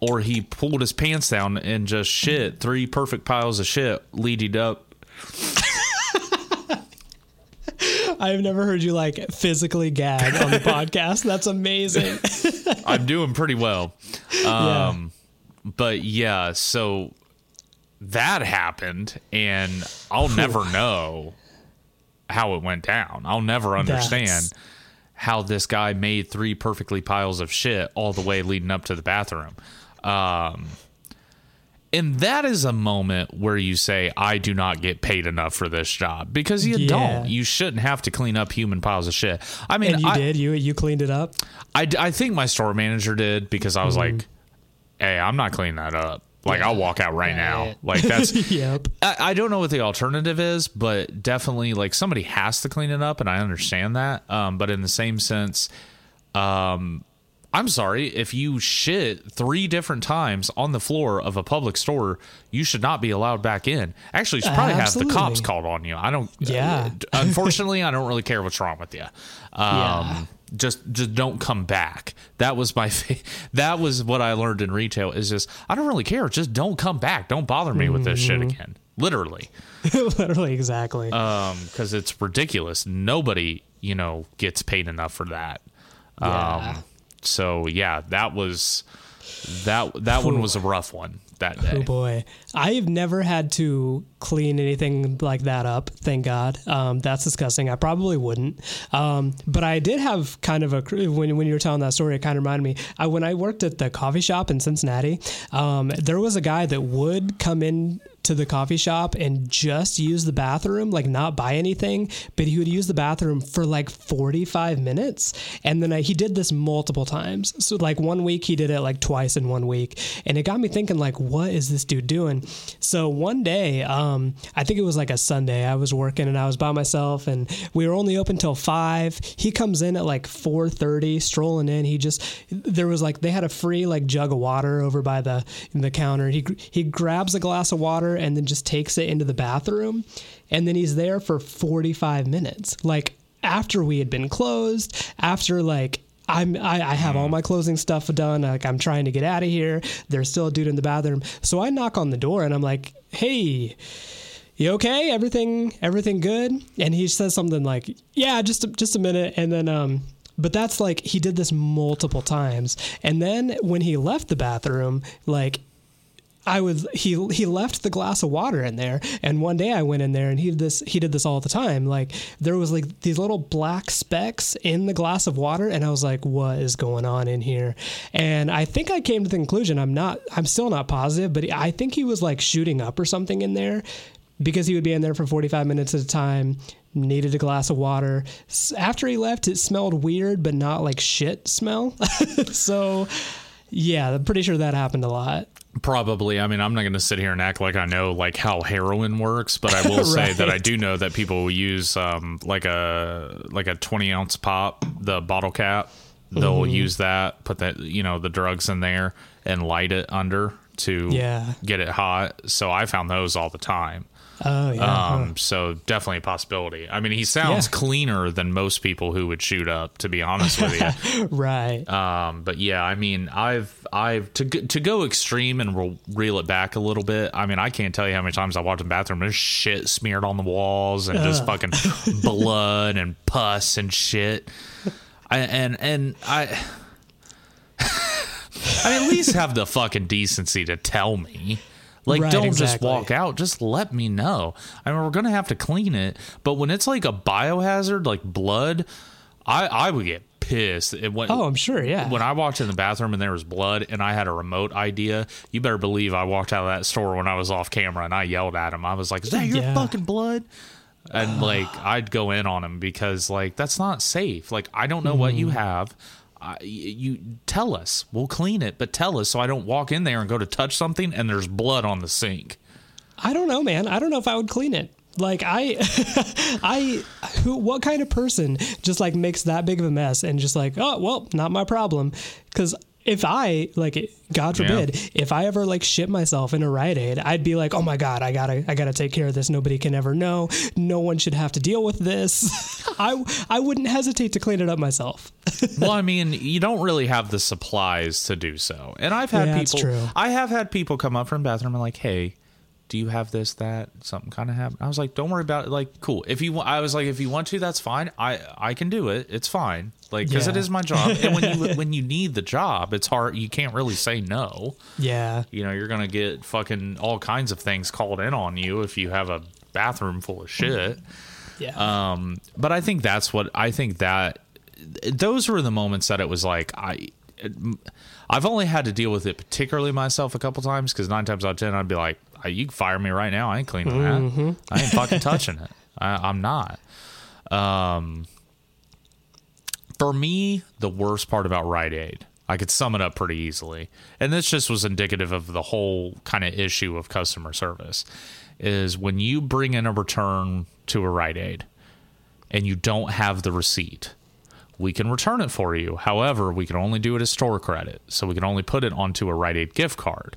Speaker 1: or he pulled his pants down and just shit three perfect piles of shit leading up.
Speaker 2: I've never heard you like physically gag on the *laughs* podcast. That's amazing. *laughs*
Speaker 1: I'm doing pretty well.
Speaker 2: Yeah.
Speaker 1: Um, but yeah, so that happened, and I'll never *laughs* know how it went down. I'll never understand
Speaker 2: That's-
Speaker 1: how this guy made three perfectly piles of shit all the way leading up to the bathroom. Um, and that is a moment where you say, I do not get paid enough for this job because you
Speaker 2: Yeah.
Speaker 1: don't. You shouldn't have to clean up human piles of shit. I mean,
Speaker 2: and you
Speaker 1: I,
Speaker 2: did. You you cleaned it up.
Speaker 1: I, I think my store manager did because I was
Speaker 2: Mm-hmm.
Speaker 1: like, hey, I'm not cleaning that up. Like, I'll walk out right now.
Speaker 2: Right.
Speaker 1: Like, that's, *laughs*
Speaker 2: yep.
Speaker 1: I, I don't know what the alternative is, but definitely, like, somebody has to clean it up, and I understand that. Um, but in the same sense, um, I'm sorry, if you shit three different times on the floor of a public store, you should not be allowed back in. Actually, you should probably have the cops called on you. I don't,
Speaker 2: Yeah.
Speaker 1: unfortunately, I don't really care what's wrong with you. Um,
Speaker 2: Yeah.
Speaker 1: just just don't come back. That was my *laughs* fa- that was what I learned in retail is just I don't really care. Just don't come back. Don't bother me with this shit again. Literally. *laughs*
Speaker 2: Literally, exactly.
Speaker 1: Um, because it's ridiculous. Nobody, you know, gets paid enough for that.
Speaker 2: Yeah.
Speaker 1: Um, so yeah, that was that that one was a rough one that day.
Speaker 2: Oh boy, I've never had to clean anything like that up. Thank God. Um, that's disgusting. I probably wouldn't. Um, but I did have kind of a when when you were telling that story, it kind of reminded me. I, when I worked at the coffee shop in Cincinnati, um, there was a guy that would come in to the coffee shop and just use the bathroom, like not buy anything, but he would use the bathroom for like 45 minutes. And then I, he did this multiple times. So, like one week, he did it like twice in one week. And it got me thinking, like, what is this dude doing? So, one day, um, I think it was like a Sunday, I was working and I was by myself and we were only open till five. He comes in at like 4.30, strolling in. He just, there was like, they had a free like jug of water over by the, the counter. He, he grabs a glass of water and then just takes it into the bathroom. And then he's there for 45 minutes. Like after we had been closed, after like I'm I, I have all my closing stuff done. Like I'm trying to get out of here. There's still a dude in the bathroom. So I knock on the door and I'm like, hey, you okay? Everything everything good? And he says something like, yeah, just a, just a minute. And then um but that's like he did this multiple times. And then when he left the bathroom, like I was he he left the glass of water in there, and one day I went in there and he did this he did this all the time. Like there was like these little black specks in the glass of water, and I was like, "What is going on in here?" And I think I came to the conclusion I'm not I'm still not positive, but I think he was like shooting up or something in there because he would be in there for 45 minutes at a time. Needed a glass of water. After he left, it smelled weird, but not like shit smell. *laughs* so, yeah, I'm pretty sure that happened a lot.
Speaker 1: Probably. I mean, I'm not going to sit here and act like I know like how heroin works, but I will *laughs* say that I do know that people will use um, like a like a 20 ounce pop, the bottle cap. They'll
Speaker 2: Mm-hmm.
Speaker 1: use that, put that you know the drugs in there, and light it under to
Speaker 2: Yeah.
Speaker 1: get it hot. So I found those all the time.
Speaker 2: Oh yeah.
Speaker 1: Um, so definitely a possibility. I mean, he sounds
Speaker 2: Yeah.
Speaker 1: cleaner than most people who would shoot up, to be honest with you. *laughs*
Speaker 2: right.
Speaker 1: Um, but yeah, I mean, I've I've to go- to go extreme and re- reel it back a little bit. I mean, I can't tell you how many times I walked in the bathroom. There's shit smeared on the walls and just fucking *laughs* blood and pus and shit. I, and and I. *laughs* I at least have the fucking decency to tell me. Like,
Speaker 2: Right,
Speaker 1: don't just walk out. Just let me know. I mean, we're gonna have to clean it, but when it's like a biohazard, like blood, I I would get pissed. It went,
Speaker 2: oh, I'm sure. Yeah.
Speaker 1: when I walked in the bathroom and there was blood and I had a remote idea, you better believe I walked out of that store when I was off camera and I yelled at him. I was like, "Is that your
Speaker 2: Yeah.
Speaker 1: fucking blood?" And like I'd go in on him because like that's not safe. Like I don't know what
Speaker 2: Mm-hmm.
Speaker 1: you have. I, you tell us, we'll clean it, but tell us so I don't walk in there and go to touch something and there's blood on the sink.
Speaker 2: I don't know, man. I don't know if I would clean it. Like I, *laughs* I, who, what kind of person just like makes that big of a mess and just like, oh well, not my problem. Because if I like, God
Speaker 1: Yeah.
Speaker 2: forbid, if I ever like shit myself in a Rite Aid, I'd be like, oh my god, I gotta, I gotta take care of this. Nobody can ever know. No one should have to deal with this. *laughs* I, I wouldn't hesitate to clean it up myself. *laughs*
Speaker 1: well, I mean, you don't really have the supplies to do so. And I've had
Speaker 2: Yeah, that's
Speaker 1: people
Speaker 2: true.
Speaker 1: I have had people come up from the bathroom and like, "Hey, do you have this that something kind of happened?" I was like, "Don't worry about it. Like, cool. If you I was like, if you want to, that's fine. I I can do it. It's fine. Like it
Speaker 2: Yeah.
Speaker 1: is my job. and when you *laughs* when you need the job, it's hard. You can't really say no.
Speaker 2: Yeah.
Speaker 1: You know, you're going to get fucking all kinds of things called in on you if you have a bathroom full of shit.
Speaker 2: Yeah.
Speaker 1: Um, but I think that's what I think that those were the moments that it was like I. I've only had to deal with it particularly myself a couple times because nine times out of ten I'd be like, "Uh, "You can fire me right now. I ain't cleaning that. I ain't fucking touching it. *laughs* I, I'm not." Um, for me, the worst part about Rite Aid, I could sum it up pretty easily, and this just was indicative of the whole kind of issue of customer service, is when you bring in a return to a Rite Aid and you don't have the receipt, we can return it for you. However, we can only do it as store credit, so we can only put it onto a Rite Aid gift card.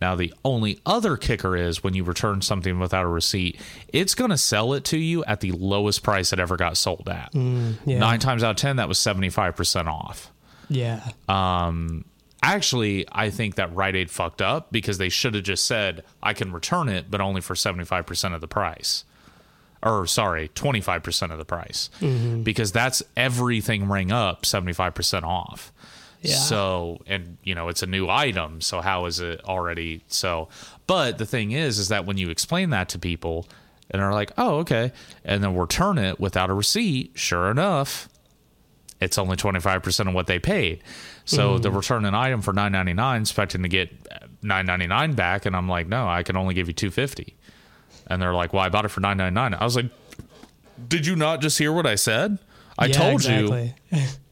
Speaker 1: Now, the only other kicker is when you return something without a receipt, it's going to sell it to you at the lowest price it ever got sold at.
Speaker 2: yeah.
Speaker 1: Nine times out of 10, that was 75% off.
Speaker 2: Yeah.
Speaker 1: Um, Actually, I think that Rite Aid fucked up because they should have just said, I can return it, but only for 75% of the price. Or, sorry, 25% of the price. Because that's everything ring up 75% off.
Speaker 2: Yeah.
Speaker 1: So, and you know, it's a new item. So, how is it already? So, but the thing is, is that when you explain that to people and they're like, oh, okay, and then return it without a receipt, sure enough, it's only 25% of what they paid. So mm-hmm. the return an item for 9.99 expecting to get 9.99 back and I'm like, "No, I can only give you 250." And they're like, "Well, I bought it for 9.99." I was like, "Did you not just hear what I said? I
Speaker 2: Yeah,
Speaker 1: told you
Speaker 2: exactly. *laughs*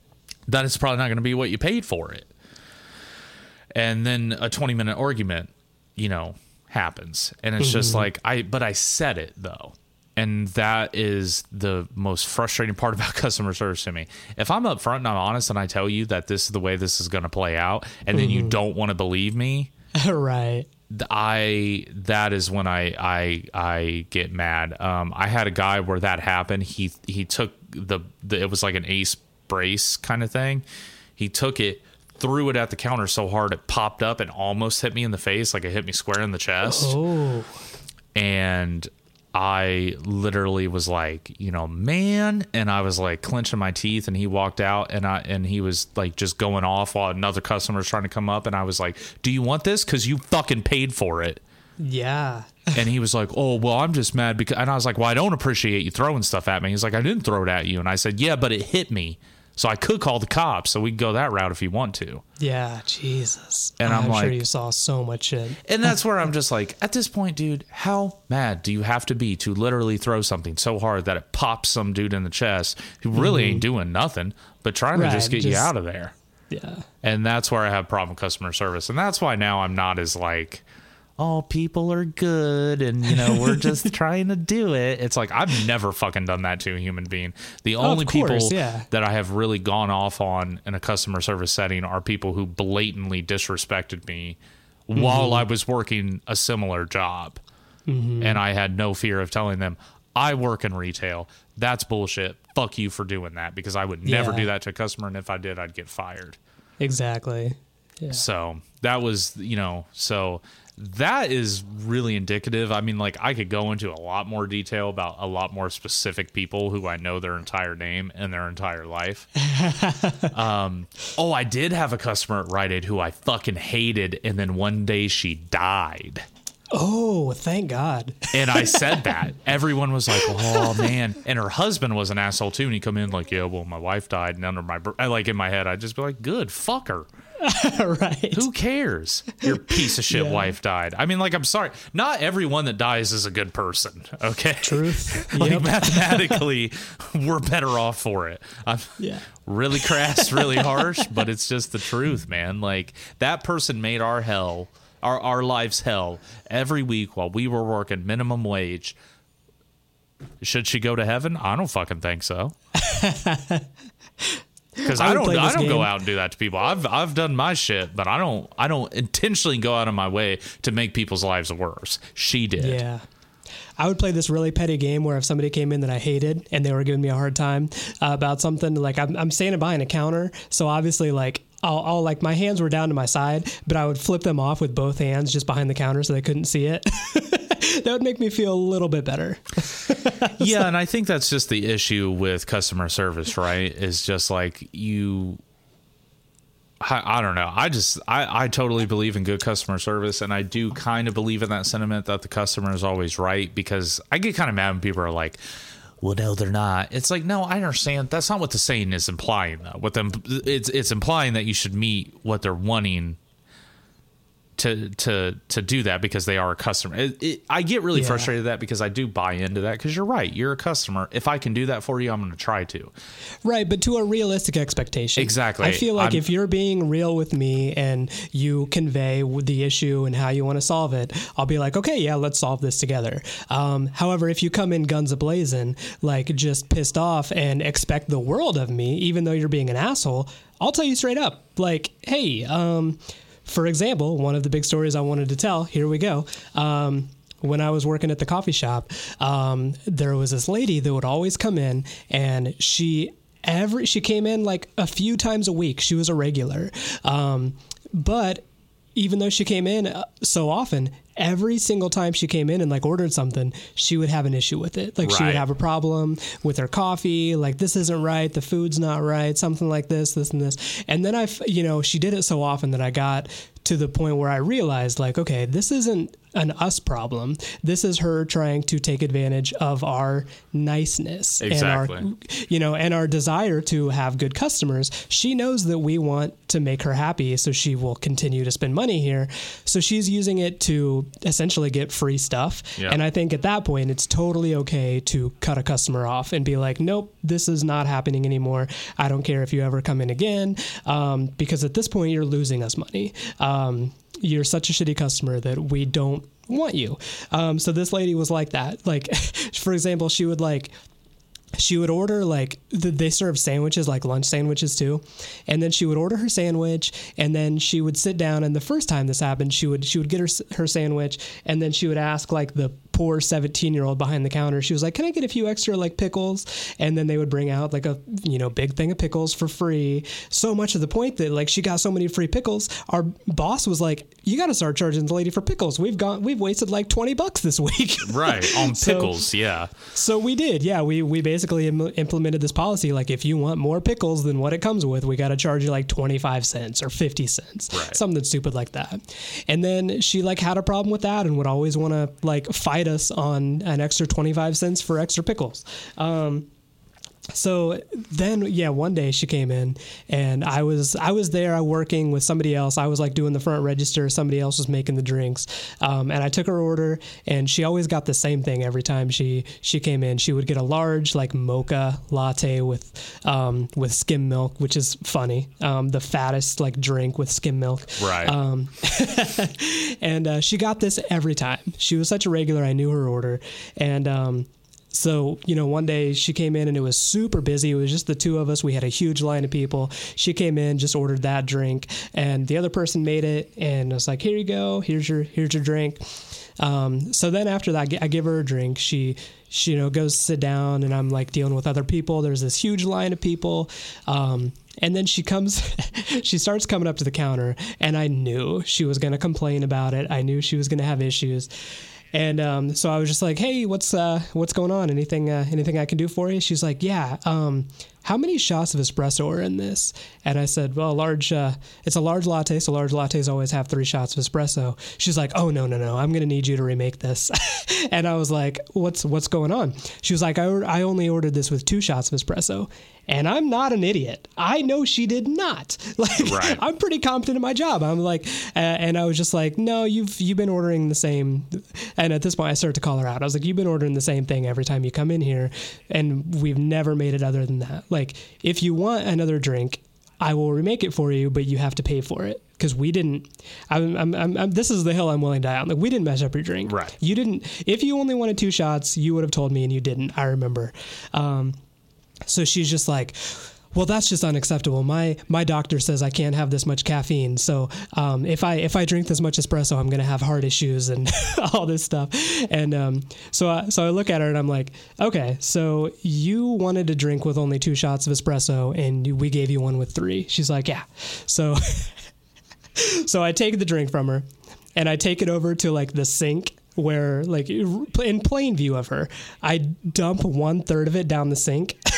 Speaker 1: that it's probably not going to be what you paid for it." And then a 20 minute argument, you know, happens. And it's just like I but I said it though. And that is the most frustrating part *laughs* about customer service to me. If I'm upfront and I'm honest and I tell you that this is the way this is going to play out and then you don't want to believe me, *laughs*
Speaker 2: right.
Speaker 1: I that is when I I I get mad. Um, I had a guy where that happened. He he took the, the it was like an ace brace kind of thing. He took it, threw it at the counter so hard it popped up and almost hit me in the face, like it hit me square in the chest.
Speaker 2: Oh.
Speaker 1: And I literally was like, you know, man, and I was like clenching my teeth and he walked out and I and he was like just going off while another customer was trying to come up and I was like, "Do you want this cuz you fucking paid for it?"
Speaker 2: Yeah.
Speaker 1: And he was like, "Oh, well, I'm just mad because." And I was like, "Well, I don't appreciate you throwing stuff at me." He's like, "I didn't throw it at you." And I said, "Yeah, but it hit me, so I could call the cops. So we can go that route if you want to."
Speaker 2: Yeah. Jesus.
Speaker 1: And I'm
Speaker 2: sure
Speaker 1: like-
Speaker 2: you saw so much shit.
Speaker 1: And that's where I'm *laughs* just like, at this point, dude, how mad do you have to be to literally throw something so hard that it pops some dude in the chest who really ain't mm-hmm. doing nothing, but trying to just get you out of there?
Speaker 2: Yeah.
Speaker 1: And that's where I have problem customer service. And that's why now I'm not as like, oh, people are good and, you know, we're just *laughs* trying to do it. It's like I've never fucking done that to a human being. The only
Speaker 2: course,
Speaker 1: people
Speaker 2: yeah.
Speaker 1: that I have really gone off on in a customer service setting are people who blatantly disrespected me while mm-hmm. I was working a similar job. Mm-hmm. And I had no fear of telling them, I work in retail. That's bullshit. Fuck you for doing that because I would never
Speaker 2: Yeah.
Speaker 1: do that to a customer. And if I did, I'd get fired.
Speaker 2: Exactly. Yeah.
Speaker 1: So that was, you know, so that is really indicative. I mean, like, I could go into a lot more detail about a lot more specific people who I know their entire name and their entire life. *laughs* um, oh, I did have a customer at Rite Aid who I fucking hated, and then one day she died.
Speaker 2: Oh, thank God.
Speaker 1: And I said *laughs* that. Everyone was like, "Oh man!" And her husband was an asshole too. And he come in like, "Yeah, well, my wife died." And under my, like in my head, I'd just be like, "Good, fuck her." *laughs*
Speaker 2: right.
Speaker 1: Who cares? Your piece of shit
Speaker 2: Yeah.
Speaker 1: wife died. I mean, like, I'm sorry. Not everyone that dies is a good person. Okay.
Speaker 2: Truth. *laughs*
Speaker 1: Like
Speaker 2: Yep. *laughs*
Speaker 1: mathematically, we're better off for it. I'm
Speaker 2: Yeah.
Speaker 1: really crass, really harsh, but it's just the truth, man. Like that person made our hell, our our lives hell every week while we were working minimum wage. Should she go to heaven? I don't fucking think so. Because
Speaker 2: I
Speaker 1: I, don't, I don't go out and do that to people. I've I've done my shit, but I don't I don't intentionally go out of my way to make people's lives worse. She did.
Speaker 2: Yeah. I would play this really petty game where if somebody came in that I hated and they were giving me a hard time uh, about something, like I'm, I'm standing behind a counter, so obviously like I'll, I'll like my hands were down to my side, but I would flip them off with both hands just behind the counter so they couldn't see it. *laughs* that would make me feel a little bit better. *laughs*
Speaker 1: yeah, and I think that's just the issue with customer service, right? Is just like you. I, I don't know. I just I, I totally believe in good customer service, and I do kind of believe in that sentiment that the customer is always right because I get kind of mad when people are like, "Well, no, they're not." It's like, no, I understand. That's not what the saying is implying, though. What them it's it's implying that you should meet what they're wanting to to to do that because they are a customer. It, it, I get really
Speaker 2: Yeah.
Speaker 1: frustrated with that because I do buy into that because you're right. You're a customer. If I can do that for you, I'm going to try to.
Speaker 2: Right, but to a realistic expectation.
Speaker 1: Exactly.
Speaker 2: I feel like
Speaker 1: I'm-
Speaker 2: if you're being real with me and you convey the issue and how you want to solve it, I'll be like, okay, yeah, let's solve this together. Um, however, if you come in guns a blazing, like just pissed off and expect the world of me, even though you're being an asshole, I'll tell you straight up, like, hey, um, for example, one of the big stories I wanted to tell, here we go. Um, when I was working at the coffee shop, um, there was this lady that would always come in and she every she came in like a few times a week. She was a regular. Um, but even though she came in uh, so often, every single time she came in and like ordered something, she would have an issue with it. Like she would have a problem with her coffee, like this isn't right, the food's not right, something like this, this and this. And then I, you know, she did it so often that I got to the point where I realized like, okay, this isn't an us problem. This is her trying to take advantage of our niceness
Speaker 1: Exactly.
Speaker 2: and our you know, and our desire to have good customers. She knows that we want to make her happy, so she will continue to spend money here. So she's using it to essentially get free stuff.
Speaker 1: Yeah.
Speaker 2: And I think at that point, it's totally okay to cut a customer off and be like, nope, this is not happening anymore. I don't care if you ever come in again, um, because at this point, you're losing us money. Um, you're such a shitty customer that we don't want you. Um, so this lady was like that. Like, *laughs* for example, she would like she would order like they serve sandwiches like lunch sandwiches too and then she would order her sandwich and then she would sit down and the first time this happened she would she would get her her sandwich and then she would ask like the poor 17 year old behind the counter she was like can i get a few extra like pickles and then they would bring out like a you know big thing of pickles for free so much of the point that like she got so many free pickles our boss was like you got to start charging the lady for pickles we've gone we've wasted like 20 bucks this week *laughs*
Speaker 1: Right. On
Speaker 2: So-
Speaker 1: pickles. yeah.
Speaker 2: so we did, yeah. We we basically Im- implemented this policy. Like, if you want more pickles than what it comes with, we got to charge you like twenty five cents or fifty cents,
Speaker 1: Right.
Speaker 2: something stupid like that. And then she like had a problem with that and would always want to like fight us on an extra twenty five cents for extra pickles. Um, so then yeah one day she came in and i was i was there i working with somebody else. I was like doing the front register. Somebody else was making the drinks. Um, and i took her order and she always got the same thing every time she she came in. She would get a large like mocha latte with um, with skim milk which is funny. Um, the fattest like drink with skim milk.
Speaker 1: Right.
Speaker 2: um, *laughs* and uh, she got this every time. She was such a regular. I knew her order, and um, so you know, one day she came in and it was super busy. It was just the two of us. We had a huge line of people. She came in, just ordered that drink, and the other person made it, and was like, "Here you go. Here's your here's your drink." Um, so then after that, I give her a drink. She, she, you know, goes sit down, and I'm like dealing with other people. There's this huge line of people. Um, and then she comes, *laughs* she starts coming up to the counter, and I knew she was going to complain about it. I knew she was going to have issues. And um, so I was just like, "Hey, what's uh, what's going on? Anything uh, anything I can do for you?" She's like, "Yeah. Um, how many shots of espresso are in this?" And I said, "Well, a large. Uh, it's a large latte, so large lattes always have three shots of espresso." She's like, "Oh no, no, no! I'm gonna need you to remake this." *laughs* and I was like, "What's what's going on?" She was like, "I I only ordered this with two shots of espresso." And I'm not an idiot. I know she did not. *laughs* Like,
Speaker 1: Right.
Speaker 2: I'm pretty competent in my job. I'm like, uh, and I was just like, no, you've you've been ordering the same. And at this point, I started to call her out. I was like, you've been ordering the same thing every time you come in here, and we've never made it other than that. Like, if you want another drink, I will remake it for you, but you have to pay for it because we didn't. I'm, I'm, I'm, I'm- this is the hill I'm willing to die on. Like, we didn't mess up your drink.
Speaker 1: Right.
Speaker 2: You didn't. If you only wanted two shots, you would have told me, and you didn't. I remember. Um, so she's just like, well, that's just unacceptable. My my doctor says I can't have this much caffeine. So um, if I if I drink this much espresso, I'm gonna have heart issues and *laughs* all this stuff. And um, so I, so I look at her and I'm like, okay, so you wanted to drink with only two shots of espresso, and we gave you one with three. She's like, yeah. So *laughs* so I take the drink from her, and I take it over to like the sink where like in plain view of her, I dump one third of it down the sink. *laughs*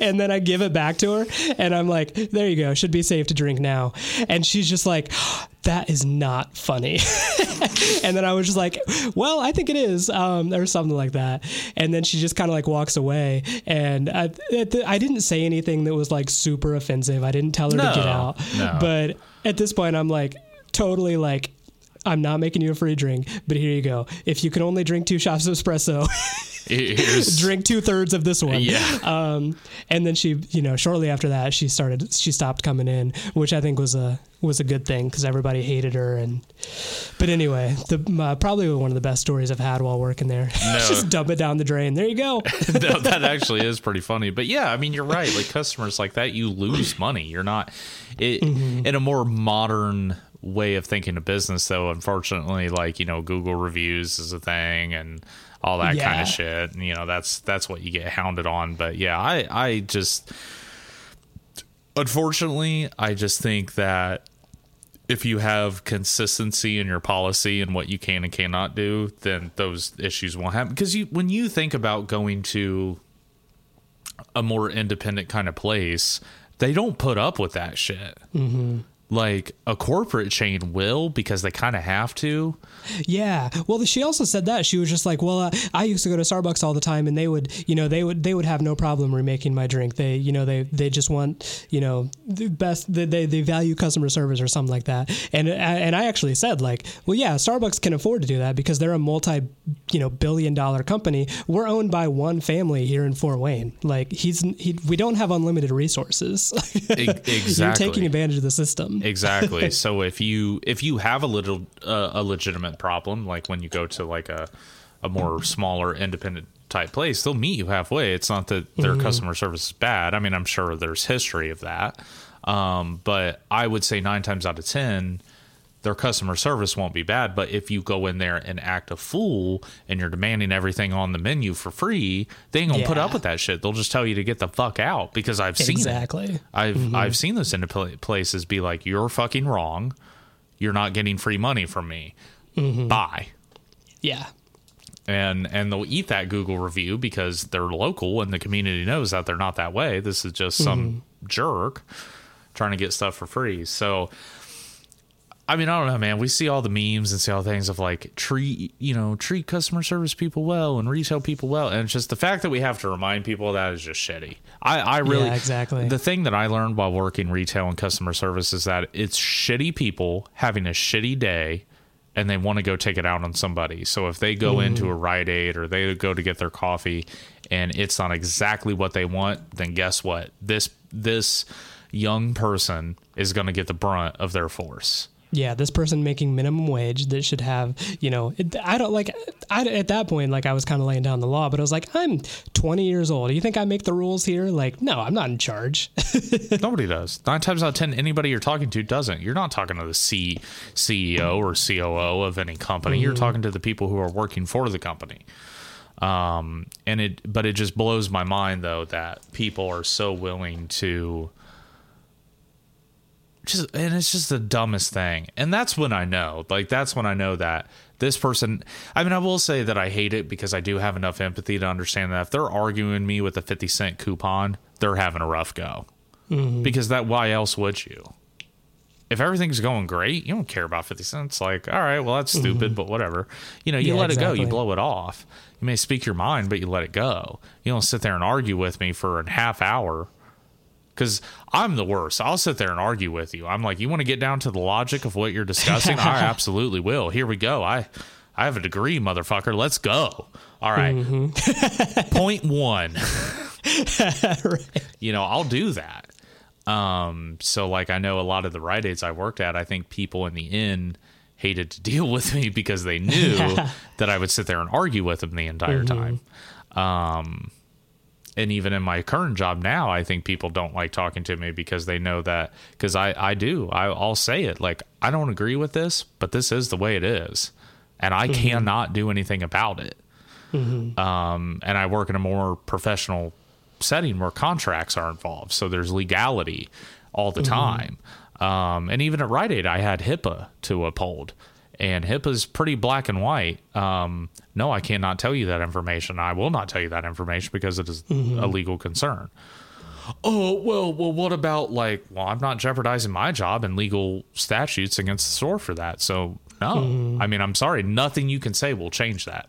Speaker 2: and then I give it back to her, and I'm like, "There you go. Should be safe to drink now." And she's just like, "That is not funny." *laughs* and then I was just like, "Well, I think it is," um, or something like that. And then she just kind of like walks away, and I, I didn't say anything that was like super offensive. I didn't tell her to get out,
Speaker 1: no.
Speaker 2: but at this point, I'm like, totally like. I'm not making you a free drink, but here you go. If you can only drink two shots of espresso, *laughs* *laughs* drink two thirds of this one.
Speaker 1: Yeah.
Speaker 2: Um, and then she, you know, shortly after that, she started, she stopped coming in, which I think was a was a good thing because everybody hated her. And but anyway, the uh, probably one of the best stories I've had while working there. *laughs*
Speaker 1: No.
Speaker 2: Just dump it down the drain. There you go. *laughs*
Speaker 1: no, that actually is pretty funny. But yeah, I mean, you're right. Like customers like that, you lose money. You're not it,
Speaker 2: Mm-hmm.
Speaker 1: in a more modern way of thinking of business, though. Unfortunately, like you know, Google reviews is a thing and all that kind of shit. And, you know, that's that's what you get hounded on. But yeah, I I just unfortunately, I just think that if you have consistency in your policy and what you can and cannot do, then those issues won't happen. Because you, when you think about going to a more independent kind of place, they don't put up with that shit. Mm-hmm. Like a corporate chain will because they kind of have to.
Speaker 2: Yeah. Well, she also said that she was just like, well, uh, I used to go to Starbucks all the time, and they would, you know, they would they would have no problem remaking my drink. They, you know, they they just want, you know, the best. They they, they value customer service or something like that. And and I actually said like, well, yeah, Starbucks can afford to do that because they're a multi, you know, billion dollar company. We're owned by one family here in Fort Wayne. Like he's he, we don't have unlimited resources. *laughs*
Speaker 1: Exactly.
Speaker 2: You're taking advantage of the system.
Speaker 1: Exactly. *laughs* So if you if you have a little uh, a legitimate problem like when you go to like a a more smaller independent type place they'll meet you halfway. It's not that their customer service is bad. I mean i'm sure there's history of that. Um, but i would say nine times out of ten their customer service won't be bad but if you go in there and act a fool and you're demanding everything on the menu for free they ain't gonna put up with that shit they'll just tell you to get the fuck out because i've seen it.
Speaker 2: Exactly.
Speaker 1: I've mm-hmm. I've seen this in pla- places be like, "You're fucking wrong. You're not getting free money from me. Mm-hmm. Bye."
Speaker 2: Yeah.
Speaker 1: And and they'll eat that Google review because they're local and the community knows that they're not that way. This is just some mm-hmm. jerk trying to get stuff for free. So I mean, I don't know, man. We see all the memes and see all the things of like treat, you know, treat customer service people well and retail people well, and it's just the fact that we have to remind people that is just shitty. I, I really,
Speaker 2: Yeah, exactly.
Speaker 1: The thing that I learned while working retail and customer service is that it's shitty people having a shitty day, and they want to go take it out on somebody. So if they go mm. into a Rite Aid or they go to get their coffee, and it's not exactly what they want, then guess what? This this young person is going to get the brunt of their force.
Speaker 2: Yeah, this person making minimum wage that should have, you know, it, I don't like, I, at that point, like I was kind of laying down the law, but I was like, I'm 20 years old. Do you think I make the rules here? Like, no, I'm not in charge. *laughs*
Speaker 1: Nobody does. Nine times out of ten, anybody you're talking to doesn't. You're not talking to the C, CEO or COO of any company. You're talking to the people who are working for the company. Um, and it, but it just blows my mind though that people are so willing to just, and it's just the dumbest thing. And that's when I know, like, that's when I know that this person, I mean, I will say that I hate it because I do have enough empathy to understand that if they're arguing me with a 50 cent coupon, they're having a rough go. Mm-hmm. Because that why else would you? If everything's going great you don't care about 50 cents. Like all right well that's mm-hmm. stupid but whatever. You know you
Speaker 2: Yeah,
Speaker 1: let it go you blow it off. You may speak your mind but you let it go. You don't sit there and argue with me for a half hour because i'm the worst. I'll sit there and argue with you. I'm like you want to get down to the logic of what you're discussing? I *laughs* absolutely will. Here we go. I i have a degree motherfucker. Let's go. All right. *laughs* *laughs* Point one. You know, I'll do that. Um, so like I know a lot of the Rite Aids I worked at, I think people in the inn hated to deal with me because they knew that I would sit there and argue with them the entire time. Um, and even in my current job now, I think people don't like talking to me because they know that because I, I do, I, I'll say it like, I don't agree with this, but this is the way it is. And I cannot do anything about it. Um, and I work in a more professional setting where contracts are involved. So there's legality all the time. Um, and even at Rite Aid, I had HIPAA to uphold. And HIPAA's pretty black and white. Um, no, I cannot tell you that information. I will not tell you that information because it is a legal concern. Oh well, well, what about like? Well, I'm not jeopardizing my job and legal statutes against the store for that. So no, I mean, I'm sorry, nothing you can say will change that.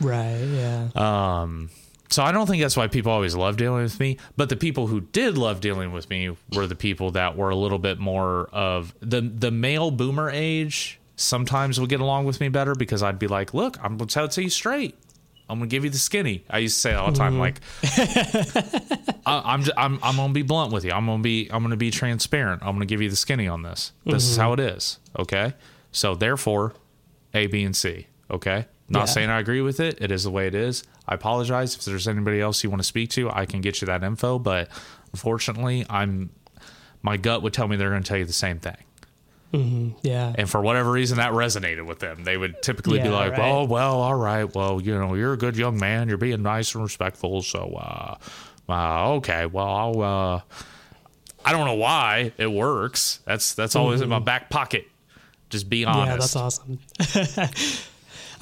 Speaker 2: Right. Yeah.
Speaker 1: Um, So I don't think that's why people always love dealing with me. But the people who did love dealing with me were the people that were a little bit more of the the male boomer age. Sometimes would get along with me better because I'd be like, "Look, I'm gonna tell it to you straight. I'm gonna give you the skinny. I used to say all the time, mm-hmm. like *laughs* I, am I'm I'm gonna be blunt with you. I'm gonna be I'm gonna be transparent. I'm gonna give you the skinny on this. This is how mm-hmm. it is. Okay. So therefore, A, B, and C. Okay. Not
Speaker 2: Yeah.
Speaker 1: saying I agree with it. It is the way it is. I apologize if there's anybody else you want to speak to. I can get you that info, but unfortunately, I'm my gut would tell me they're going to tell you the same thing.
Speaker 2: Yeah.
Speaker 1: And for whatever reason, that resonated with them. They would typically be like,
Speaker 2: right.
Speaker 1: "Oh, well, all right. Well, you know, you're a good young man. You're being nice and respectful. So, uh, uh okay. Well, I'll. Uh, I don't know why it works. That's that's always in my back pocket. Just be honest.
Speaker 2: Yeah, that's awesome. *laughs*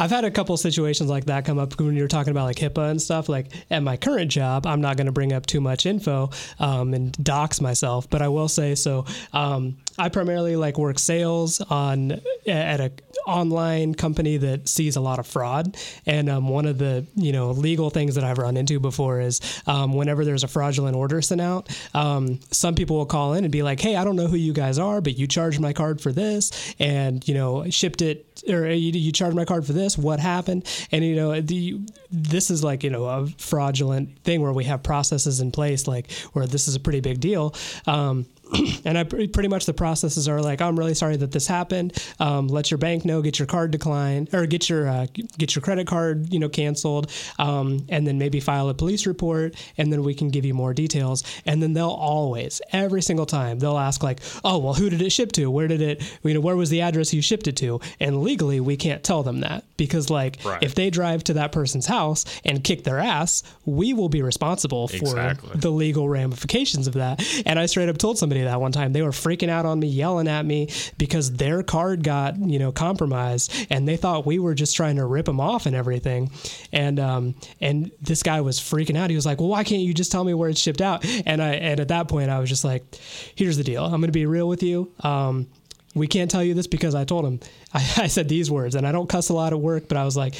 Speaker 2: I've had a couple situations like that come up when you're talking about like HIPAA and stuff. Like at my current job, I'm not going to bring up too much info um, and dox myself, but I will say so. Um, I primarily like work sales on at a online company that sees a lot of fraud, and um, one of the you know legal things that I've run into before is um, whenever there's a fraudulent order sent out, um, some people will call in and be like, "Hey, I don't know who you guys are, but you charged my card for this, and you know shipped it." Or you, you charged my card for this. What happened? And you know, the this is like you know a fraudulent thing where we have processes in place, like where this is a pretty big deal. Um, *clears throat* and I pre- pretty much the processes are like, I'm really sorry that this happened. Um, let your bank know, get your card declined, or get your uh, get your credit card, you know, canceled, um, and then maybe file a police report, and then we can give you more details. And then they'll always, every single time, they'll ask like, oh, well, who did it ship to? Where did it? You know, where was the address you shipped it to? And legally, we can't tell them that because, like,
Speaker 1: Right.
Speaker 2: if they drive to that person's house and kick their ass, we will be responsible for
Speaker 1: Exactly.
Speaker 2: the legal ramifications of that. And I straight up told somebody that one time. They were freaking out on me, yelling at me because their card got, you know, compromised and they thought we were just trying to rip them off and everything. And um and this guy was freaking out. He was like, "Well, why can't you just tell me where it's shipped out?" And I and at that point I was just like, "Here's the deal. I'm going to be real with you. Um we can't tell you this because I told him *laughs* I, I said these words and I don't cuss a lot at work, but I was like,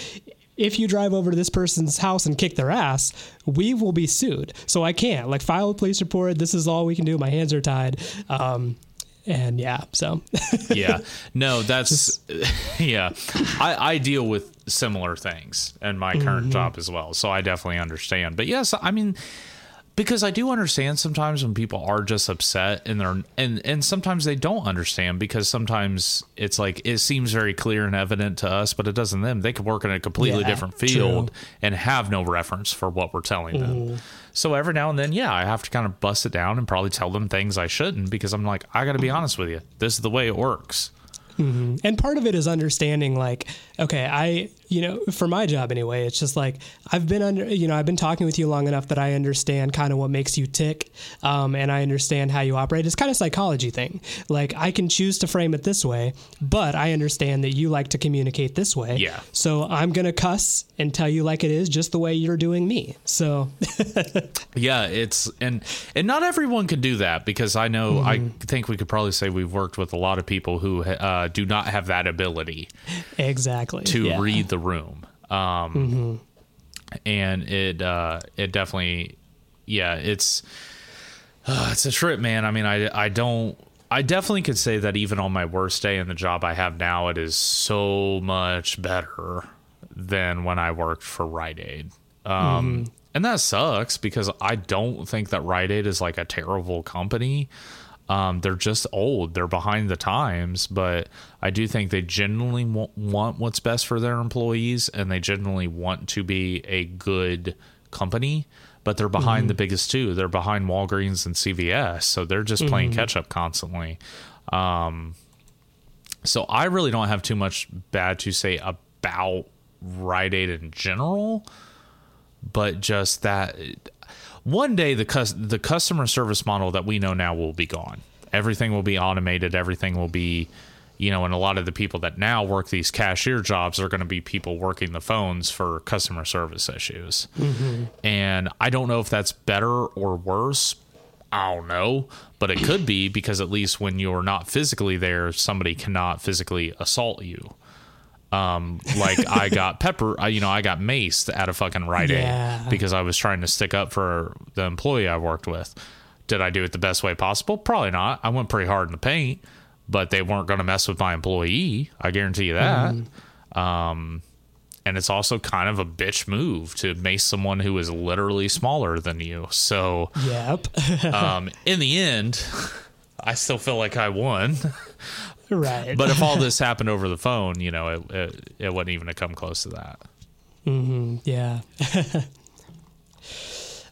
Speaker 2: if you drive over to this person's house and kick their ass, we will be sued. So I can't like file a police report. This is all we can do. My hands are tied. Um, and yeah, so *laughs*
Speaker 1: yeah no that's *laughs* yeah I, I deal with similar things in my current
Speaker 2: Mm-hmm.
Speaker 1: job as well so i definitely understand but yes i mean because i do understand sometimes when people are just upset and they're and and sometimes they don't understand because sometimes it's like it seems very clear and evident to us but it doesn't them. They could work in a completely
Speaker 2: Yeah,
Speaker 1: different field
Speaker 2: true.
Speaker 1: and have no reference for what we're telling them. So every now and then yeah i have to kind of bust it down and probably tell them things i shouldn't because i'm like i gotta be mm-hmm. honest with you. This is the way it works. Mm-hmm.
Speaker 2: And part of it is understanding like okay i you know for my job anyway it's just like i've been under you know i've been talking with you long enough that i understand kind of what makes you tick um, and i understand how you operate it's kind of psychology thing like i can choose to frame it this way but i understand that you like to communicate this way
Speaker 1: Yeah.
Speaker 2: so i'm gonna cuss and tell you like it is just the way you're doing me so *laughs*
Speaker 1: Yeah, it's and and not everyone can do that because I know I
Speaker 2: Mm-hmm.
Speaker 1: think we could probably say we've worked with a lot of people who uh, do not have that ability
Speaker 2: exactly
Speaker 1: to
Speaker 2: yeah.
Speaker 1: Read the room. Um, and it uh, it definitely, yeah, it's uh, it's a trip, man. I mean, I I don't. I definitely could say that even on my worst day in the job I have now, it is so much better than when I worked for Rite Aid. Um, And that sucks because I don't think that Rite Aid is like a terrible company. Um, they're just old. They're behind the times, but I do think they generally wa- want what's best for their employees and they generally want to be a good company, but they're behind the biggest two. They're behind Walgreens and CVS. So they're just playing catch up constantly. Um, so I really don't have too much bad to say about Rite Aid in general, but just that one day the cus- the customer service model that we know now will be gone. Everything will be automated. Everything will be, you know, and a lot of the people that now work these cashier jobs are going to be people working the phones for customer service issues. Mm-hmm. And I don't know if that's better or worse. I don't know, but it could be because at least when you're not physically there, somebody cannot physically assault you. Um, like I *laughs* got pepper, I, you know, I got maced at a fucking Rite
Speaker 2: Yeah.
Speaker 1: Aid because I was trying to stick up for the employee I worked with. Did I do it the best way possible? Probably not. I went pretty hard in the paint, but they weren't going to mess with my employee. I guarantee you that. Um, and it's also kind of a bitch move to mace someone who is literally smaller than you. So,
Speaker 2: Yep. *laughs*
Speaker 1: um, in the end, *laughs* I still feel like I won. *laughs*
Speaker 2: right.
Speaker 1: But if all *laughs* this happened over the phone, you know, it it, it wouldn't even have come close to that.
Speaker 2: Yeah. *laughs*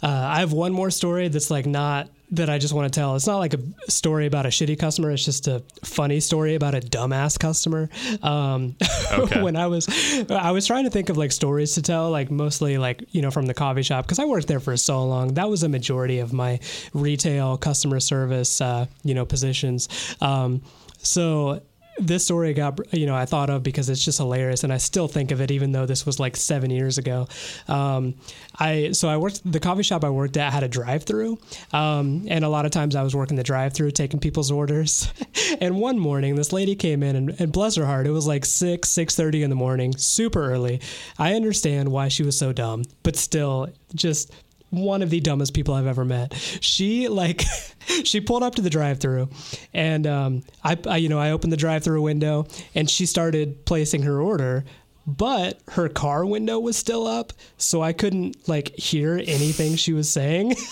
Speaker 2: uh, I have one more story that's like not that I just want to tell. It's not like a story about a shitty customer. It's just a funny story about a dumbass customer. Um,
Speaker 1: Okay.
Speaker 2: when I was, I was trying to think of like stories to tell, like mostly like you know from the coffee shop because I worked there for so long. That was a majority of my retail customer service, uh, you know, positions. Um, so this story got you know I thought of because it's just hilarious and I still think of it even though this was like seven years ago. Um, I so I worked the coffee shop I worked at had a drive through, um, and a lot of times I was working the drive through taking people's orders. *laughs* and one morning this lady came in and, and bless her heart it was like six six thirty in the morning super early. I understand why she was so dumb, but still just one of the dumbest people I've ever met. She like *laughs* she pulled up to the drive-through and um, I, I you know I opened the drive-through window and she started placing her order but her car window was still up so I couldn't like hear anything she was saying. *laughs*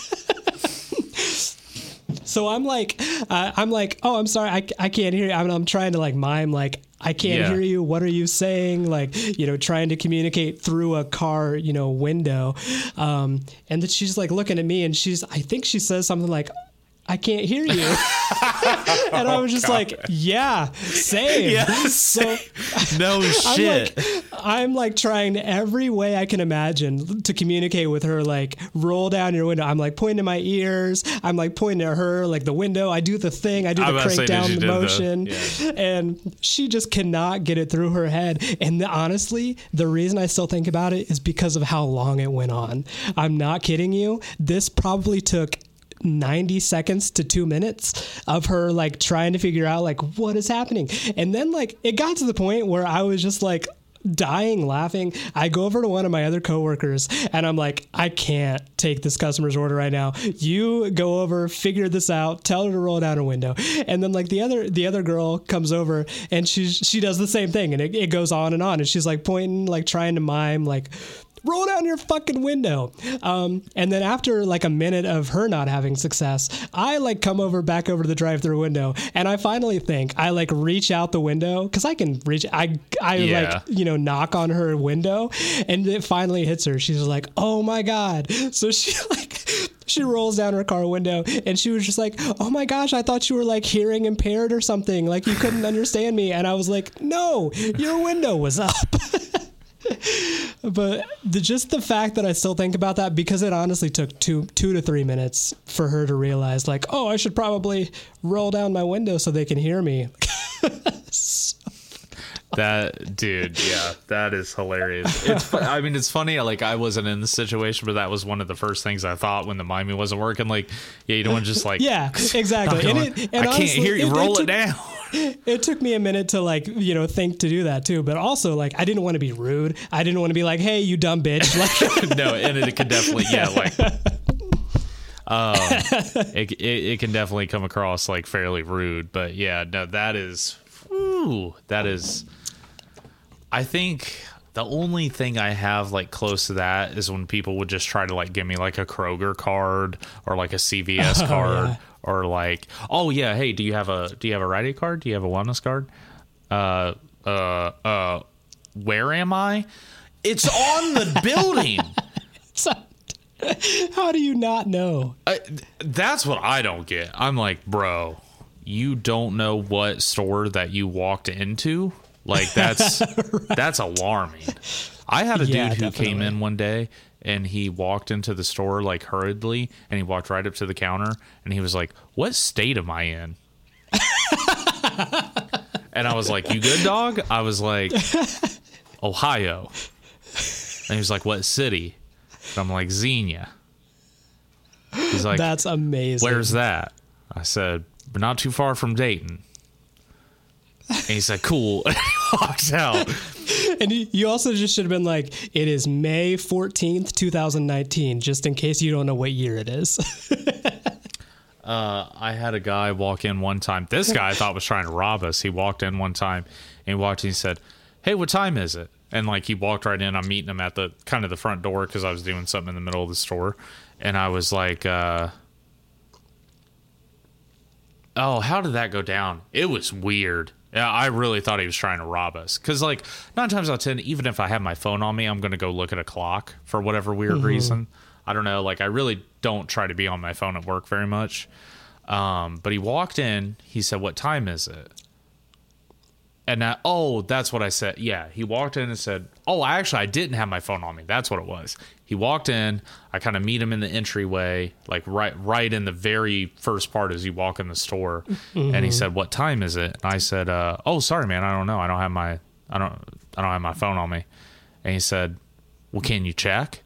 Speaker 2: So I'm like, uh, I'm like, oh, I'm sorry, I, I can't hear you. I'm, I'm trying to like mime, like, I can't
Speaker 1: Yeah.
Speaker 2: hear you. What are you saying? Like, you know, trying to communicate through a car, you know, window. Um, and then she's like looking at me and she's, I think she says something like, I can't hear you. *laughs* *laughs* and I was just like, yeah, same. *laughs* So
Speaker 1: No
Speaker 2: I'm
Speaker 1: shit.
Speaker 2: like, I'm like trying every way I can imagine to communicate with her. Like, roll down your window. I'm like pointing to my ears. I'm like pointing at her, like the window. I do the thing. I do the crank down the- motion,
Speaker 1: yeah.
Speaker 2: and she just cannot get it through her head. And the, honestly, the reason I still think about it is because of how long it went on. I'm not kidding you. This probably took 90 seconds to two minutes of her like trying to figure out like what is happening. And then like it got to the point where i was just like dying laughing. I go over to one of my other coworkers and i'm like i can't take this customer's order right now. You go over figure this out tell her to roll down her window. And then like the other the other girl comes over and she's she does the same thing and it, it goes on and on. And she's like pointing like trying to mime like roll down your fucking window. Um, and then after like a minute of her not having success, I like come over back over to the drive-through window, and I finally think I like reach out the window because I can reach. I I
Speaker 1: Yeah.
Speaker 2: like you know knock on her window, and it finally hits her. She's like, "Oh my god!" So she *laughs* like. She rolls down her car window and she was just like, Oh my gosh, I thought you were like hearing impaired or something. Like you couldn't understand me. And I was like, No, your window was up. *laughs* *laughs* but the, just the fact that I still think about that because it honestly took two two to three minutes for her to realize like oh I should probably roll down my window so they can hear me. *laughs*
Speaker 1: That dude, yeah, that is hilarious. It's, I mean, it's funny. Like I wasn't in the situation, but that was one of the first things I thought when the miming wasn't working. Like, yeah, you don't want to just like, *laughs*
Speaker 2: yeah, exactly. And it, and
Speaker 1: I can't hear you. Roll it, down. *laughs*
Speaker 2: It took me a minute to like you know think to do that too, but also like I didn't want to be rude. I didn't want to be like hey you dumb bitch. *laughs* Like *laughs*
Speaker 1: no, and it could definitely, yeah, like, um, it, it it can definitely come across like fairly rude. But yeah, no, that is, whew, that is. I think the only thing I have like close to that is when people would just try to like give me like a Kroger card or like a CVS card
Speaker 2: yeah.
Speaker 1: Or like, oh yeah, hey, do you have a do you have a Rite Aid card? Do you have a wellness card? Uh, uh, uh, where am I? It's on the *laughs* building. *laughs*
Speaker 2: how do you not know?
Speaker 1: I, that's what I don't get. I'm like, bro, you don't know what store that you walked into. Like that's *laughs* that's alarming. I had a
Speaker 2: Yeah,
Speaker 1: dude who came in one day and he walked into the store like hurriedly and he walked right up to the counter and he was like, "What state am I in?" and I was like, "You good, dog?" I was like, "Ohio." And he was like, "What city?" And I'm like, "Xenia." He's like,
Speaker 2: That's amazing.
Speaker 1: Where's that? I said, but not too far from Dayton. And he said, cool. *laughs* And he *laughs* out.
Speaker 2: And you also just should have been like, it is May 14th, 2019, just in case you don't know what year it is. *laughs*
Speaker 1: Uh, I had a guy walk in one time. This guy I thought was trying to rob us. He walked in one time and he walked in and he said, Hey, what time is it? and like he walked right in. I'm meeting him at the kind of the front door because I was doing something in the middle of the store, and I was like, uh, "Oh, how did that go down?" It was weird. Yeah, I really thought he was trying to rob us because, like, nine times out of ten, even if I have my phone on me, I'm going to go look at a clock for whatever weird reason. I don't know. Like, I really don't try to be on my phone at work very much. Um, but he walked in. He said, "What time is it?" And I, oh, that's what I said. Yeah, he walked in and said, "Oh, actually, I didn't have my phone on me. That's what it was." He walked in. I kind of meet him in the entryway, like right, right in the very first part as you walk in the store. And he said, "What time is it?" And I said, uh, "Oh, sorry, man. I don't know. I don't have my, I don't, I don't have my phone on me." And he said, "Well, can you check?"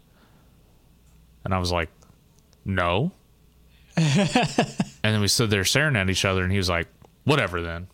Speaker 1: And I was like, "No." *laughs* and then we stood there staring at each other, and he was like, "Whatever then."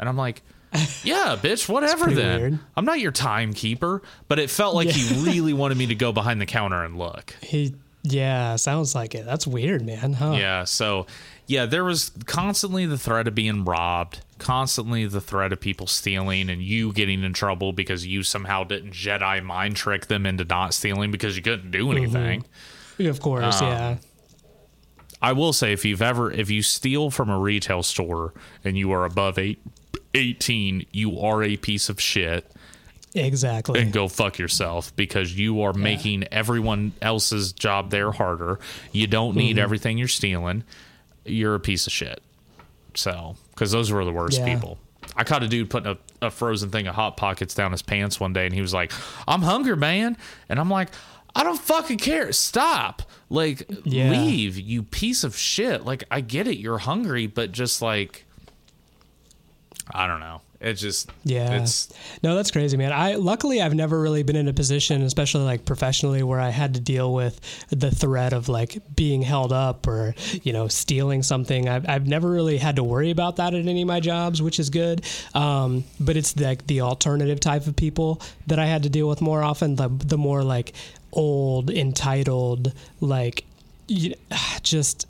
Speaker 1: And I'm like, *laughs* "Yeah, bitch, whatever then.
Speaker 2: weird.
Speaker 1: I'm not your timekeeper." But it felt like he *laughs* really wanted me to go behind the counter and look.
Speaker 2: He, yeah, sounds like it. That's weird, man. Huh?
Speaker 1: Yeah, so yeah, there was constantly the threat of being robbed, constantly the threat of people stealing and you getting in trouble because you somehow didn't Jedi mind trick them into not stealing because you couldn't do anything.
Speaker 2: Of course,
Speaker 1: Um,
Speaker 2: yeah.
Speaker 1: I will say if you've ever if you steal from a retail store and you are above eight, 18, you are a piece of shit
Speaker 2: Exactly.
Speaker 1: and go fuck yourself because you are making everyone else's job there harder. You don't need
Speaker 2: Mm-hmm.
Speaker 1: everything you're stealing. You're a piece of shit. So, because those were the worst
Speaker 2: Yeah.
Speaker 1: people. I caught a dude putting a, a frozen thing of hot pockets down his pants one day, and he was like, "I'm hungry, man," and I'm like. I don't fucking care. Stop. Like,
Speaker 2: Yeah.
Speaker 1: leave, you piece of shit. Like, I get it. You're hungry, but just like, I don't know. It just,
Speaker 2: Yeah.
Speaker 1: It's
Speaker 2: No, that's crazy, man. I luckily I've never really been in a position, especially like professionally, where I had to deal with the threat of like being held up or you know stealing something. I've I've never really had to worry about that at any of my jobs, which is good. Um, but it's like the alternative type of people that I had to deal with more often. The the more like old, entitled, like you, *sighs* just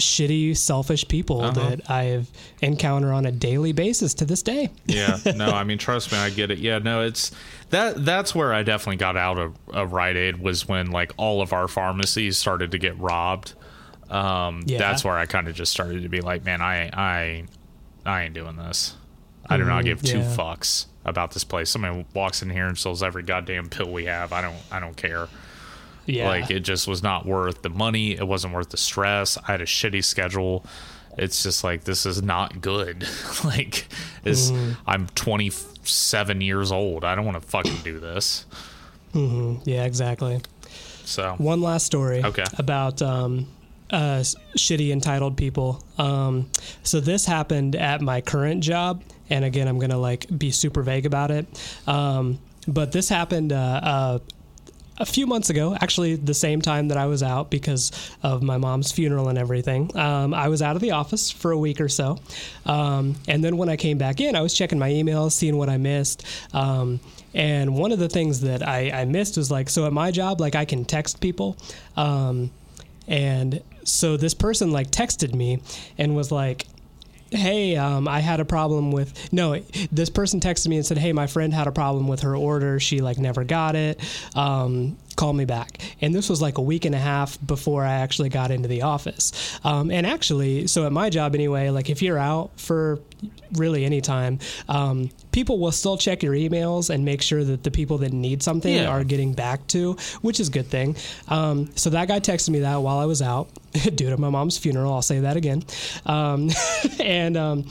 Speaker 2: shitty, selfish people
Speaker 1: Uh-huh.
Speaker 2: that I've encounter on a daily basis to this day. *laughs*
Speaker 1: yeah no i mean trust me i get it yeah no it's that that's where i definitely got out of, of rite aid was when like all of our pharmacies started to get robbed um
Speaker 2: Yeah.
Speaker 1: that's where i kind of just started to be like man i i i ain't doing this i do not give two
Speaker 2: yeah.
Speaker 1: fucks about this place somebody walks in here and sells every goddamn pill we have i don't i don't care
Speaker 2: Yeah.
Speaker 1: like it just was not worth the money. It wasn't worth the stress. I had a shitty schedule. It's just like this is not good. *laughs* like is
Speaker 2: Mm.
Speaker 1: I'm 27 years old. I don't want to fucking do this.
Speaker 2: yeah, exactly.
Speaker 1: So
Speaker 2: One last story
Speaker 1: Okay.
Speaker 2: about um, uh, shitty entitled people. Um, so this happened at my current job, and again, I'm gonna like be super vague about it. Um, but this happened uh, uh, a few months ago, actually, the same time that I was out because of my mom's funeral and everything. Um, I was out of the office for a week or so. Um, and then when I came back in, I was checking my emails, seeing what I missed. Um, and one of the things that I, I missed was like, so at my job, like I can text people. Um, and so this person like texted me and was like, hey um, i had a problem with no this person texted me and said hey my friend had a problem with her order. She like never got it. Um, call me back. And this was like a week and a half before i actually got into the office. Um, and actually so at my job anyway like if you're out for really any time um, people will still check your emails and make sure that the people that need something
Speaker 1: Yeah.
Speaker 2: are getting back to which is a good thing. Um, so that guy texted me that while i was out *laughs* due to my mom's funeral. I'll say that again. Um, *laughs* and um,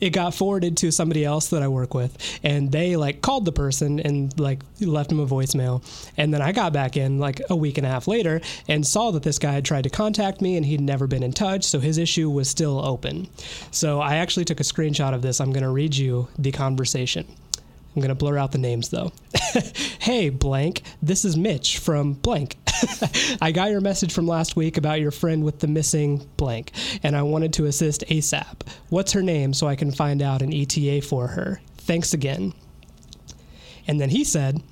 Speaker 2: it got forwarded to somebody else that I work with, and they like called the person and like left him a voicemail. And then I got back in like a week and a half later and saw that this guy had tried to contact me and he'd never been in touch, so his issue was still open. So I actually took a screenshot of this. I'm going to read you the conversation. I'm going to blur out the names though. *laughs* hey, blank, this is Mitch from blank. *laughs* I got your message from last week about your friend with the missing blank, and I wanted to assist ASAP. What's her name so I can find out an ETA for her? Thanks again. And then he said,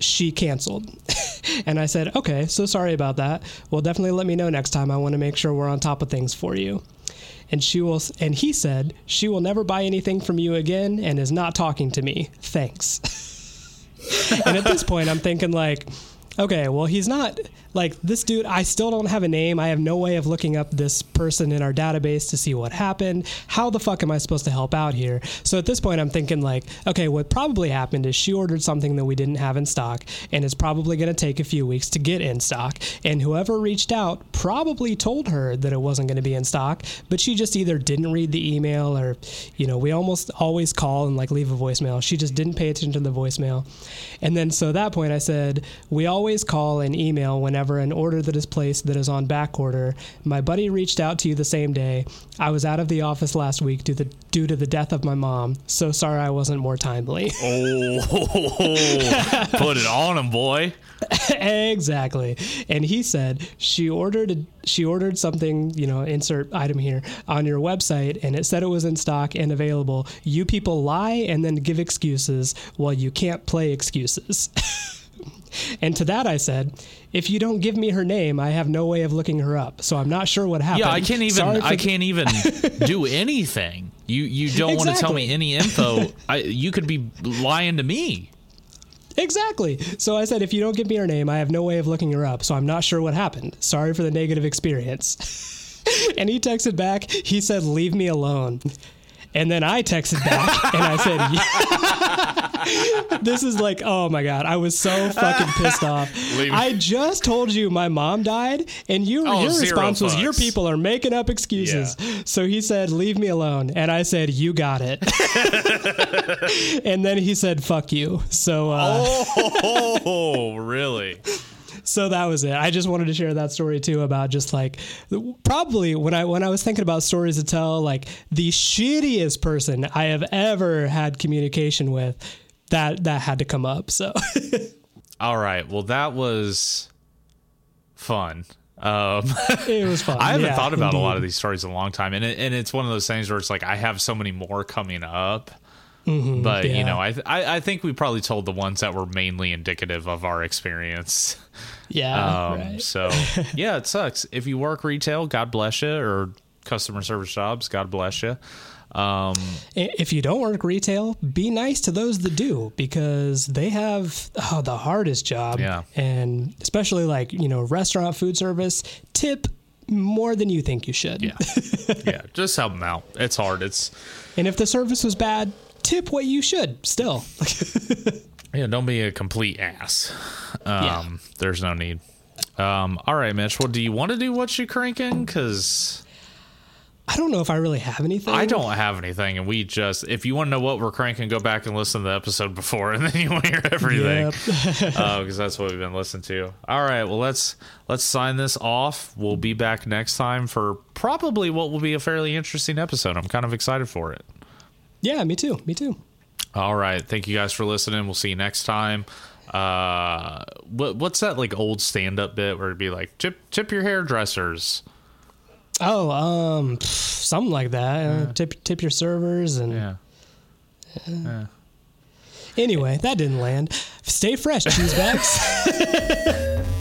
Speaker 2: she canceled. *laughs* and I said, okay, so sorry about that. Well, definitely let me know next time. I want to make sure we're on top of things for you. And she will, and he said, she will never buy anything from you again and is not talking to me. Thanks. *laughs* and at this point, I'm thinking like, okay, well, he's not like this dude. I still don't have a name. I have no way of looking up this person in our database to see what happened. How the fuck am I supposed to help out here? So at this point, I'm thinking like, okay, what probably happened is she ordered something that we didn't have in stock, and it's probably going to take a few weeks to get in stock. And whoever reached out probably told her that it wasn't going to be in stock, but she just either didn't read the email or, you know, we almost always call and like leave a voicemail. She just didn't pay attention to the voicemail. And then so at that point, I said, we always call and email whenever an order that is placed that is on back order. My buddy reached out to you the same day. I was out of the office last week due, the, due to the death of my mom. So sorry I wasn't more timely. *laughs*
Speaker 1: Oh, put it on him, boy. *laughs*
Speaker 2: exactly. And he said she ordered she ordered something, you know, insert item here on your website and it said it was in stock and available. You people lie and then give excuses while you can't play excuses. *laughs* And to that I said, if you don't give me her name, I have no way of looking her up. So I'm not sure what happened.
Speaker 1: Yeah, I can't even.
Speaker 2: Sorry
Speaker 1: I can't even *laughs* do anything. You you don't want to tell me any info. I, you could be lying to me.
Speaker 2: Exactly. So I said, if you don't give me her name, I have no way of looking her up. So I'm not sure what happened. Sorry for the negative experience. *laughs* and he texted back, he said, leave me alone. And then I texted back and I said, *laughs* yeah. this is like, oh my God. I was so fucking pissed off. I just told you my mom died, and you,
Speaker 1: Oh,
Speaker 2: your response was, your people are making up excuses. So he said, leave me alone. And I said, you got it. *laughs* and then he said, fuck you. So, uh,
Speaker 1: Oh, really?
Speaker 2: So that was it. I just wanted to share that story too about just like probably when I when I was thinking about stories to tell, like the shittiest person I have ever had communication with, that that had to come up. So *laughs*
Speaker 1: All right. Well, that was fun. Um, *laughs*
Speaker 2: it was fun.
Speaker 1: I haven't
Speaker 2: Yeah,
Speaker 1: thought about a lot of these stories in a long time, and it, and it's one of those things where it's like I have so many more coming up. But you
Speaker 2: Mm-hmm. yeah.
Speaker 1: know, I, th- I I think we probably told the ones that were mainly indicative of our experience.
Speaker 2: Yeah.
Speaker 1: Um,
Speaker 2: right.
Speaker 1: So *laughs* yeah, it sucks. If you work retail, God bless you, or customer service jobs, God bless you. Um,
Speaker 2: If you don't work retail, be nice to those that do because they have oh, the hardest job.
Speaker 1: Yeah.
Speaker 2: And especially like, you know, restaurant food service, tip more than you think you should.
Speaker 1: yeah, *laughs* yeah, just help them out. It's hard. It's
Speaker 2: And if the service was bad, tip what you should still. *laughs*
Speaker 1: yeah, don't be a complete ass. Um,
Speaker 2: Yeah.
Speaker 1: there's no need. Um, all right, Mitch. Well, do you want to do what you're cranking? Because
Speaker 2: I don't know if I really have anything.
Speaker 1: I don't have anything, and we just if you want to know what we're cranking, go back and listen to the episode before, *laughs* and then you want to hear everything.
Speaker 2: Yep. *laughs*
Speaker 1: because that's what we've been listening to. All right, well let's let's sign this off. We'll be back next time for probably what will be a fairly interesting episode. I'm kind of excited for it.
Speaker 2: Yeah, me too. Me too.
Speaker 1: All right, thank you guys for listening. We'll see you next time. Uh, what what's that like old stand up bit where it'd be like tip tip your hairdressers?
Speaker 2: Oh, um, something like that. Uh, tip tip your servers and
Speaker 1: Yeah.
Speaker 2: anyway, that didn't land. Stay fresh, cheese bags. *laughs*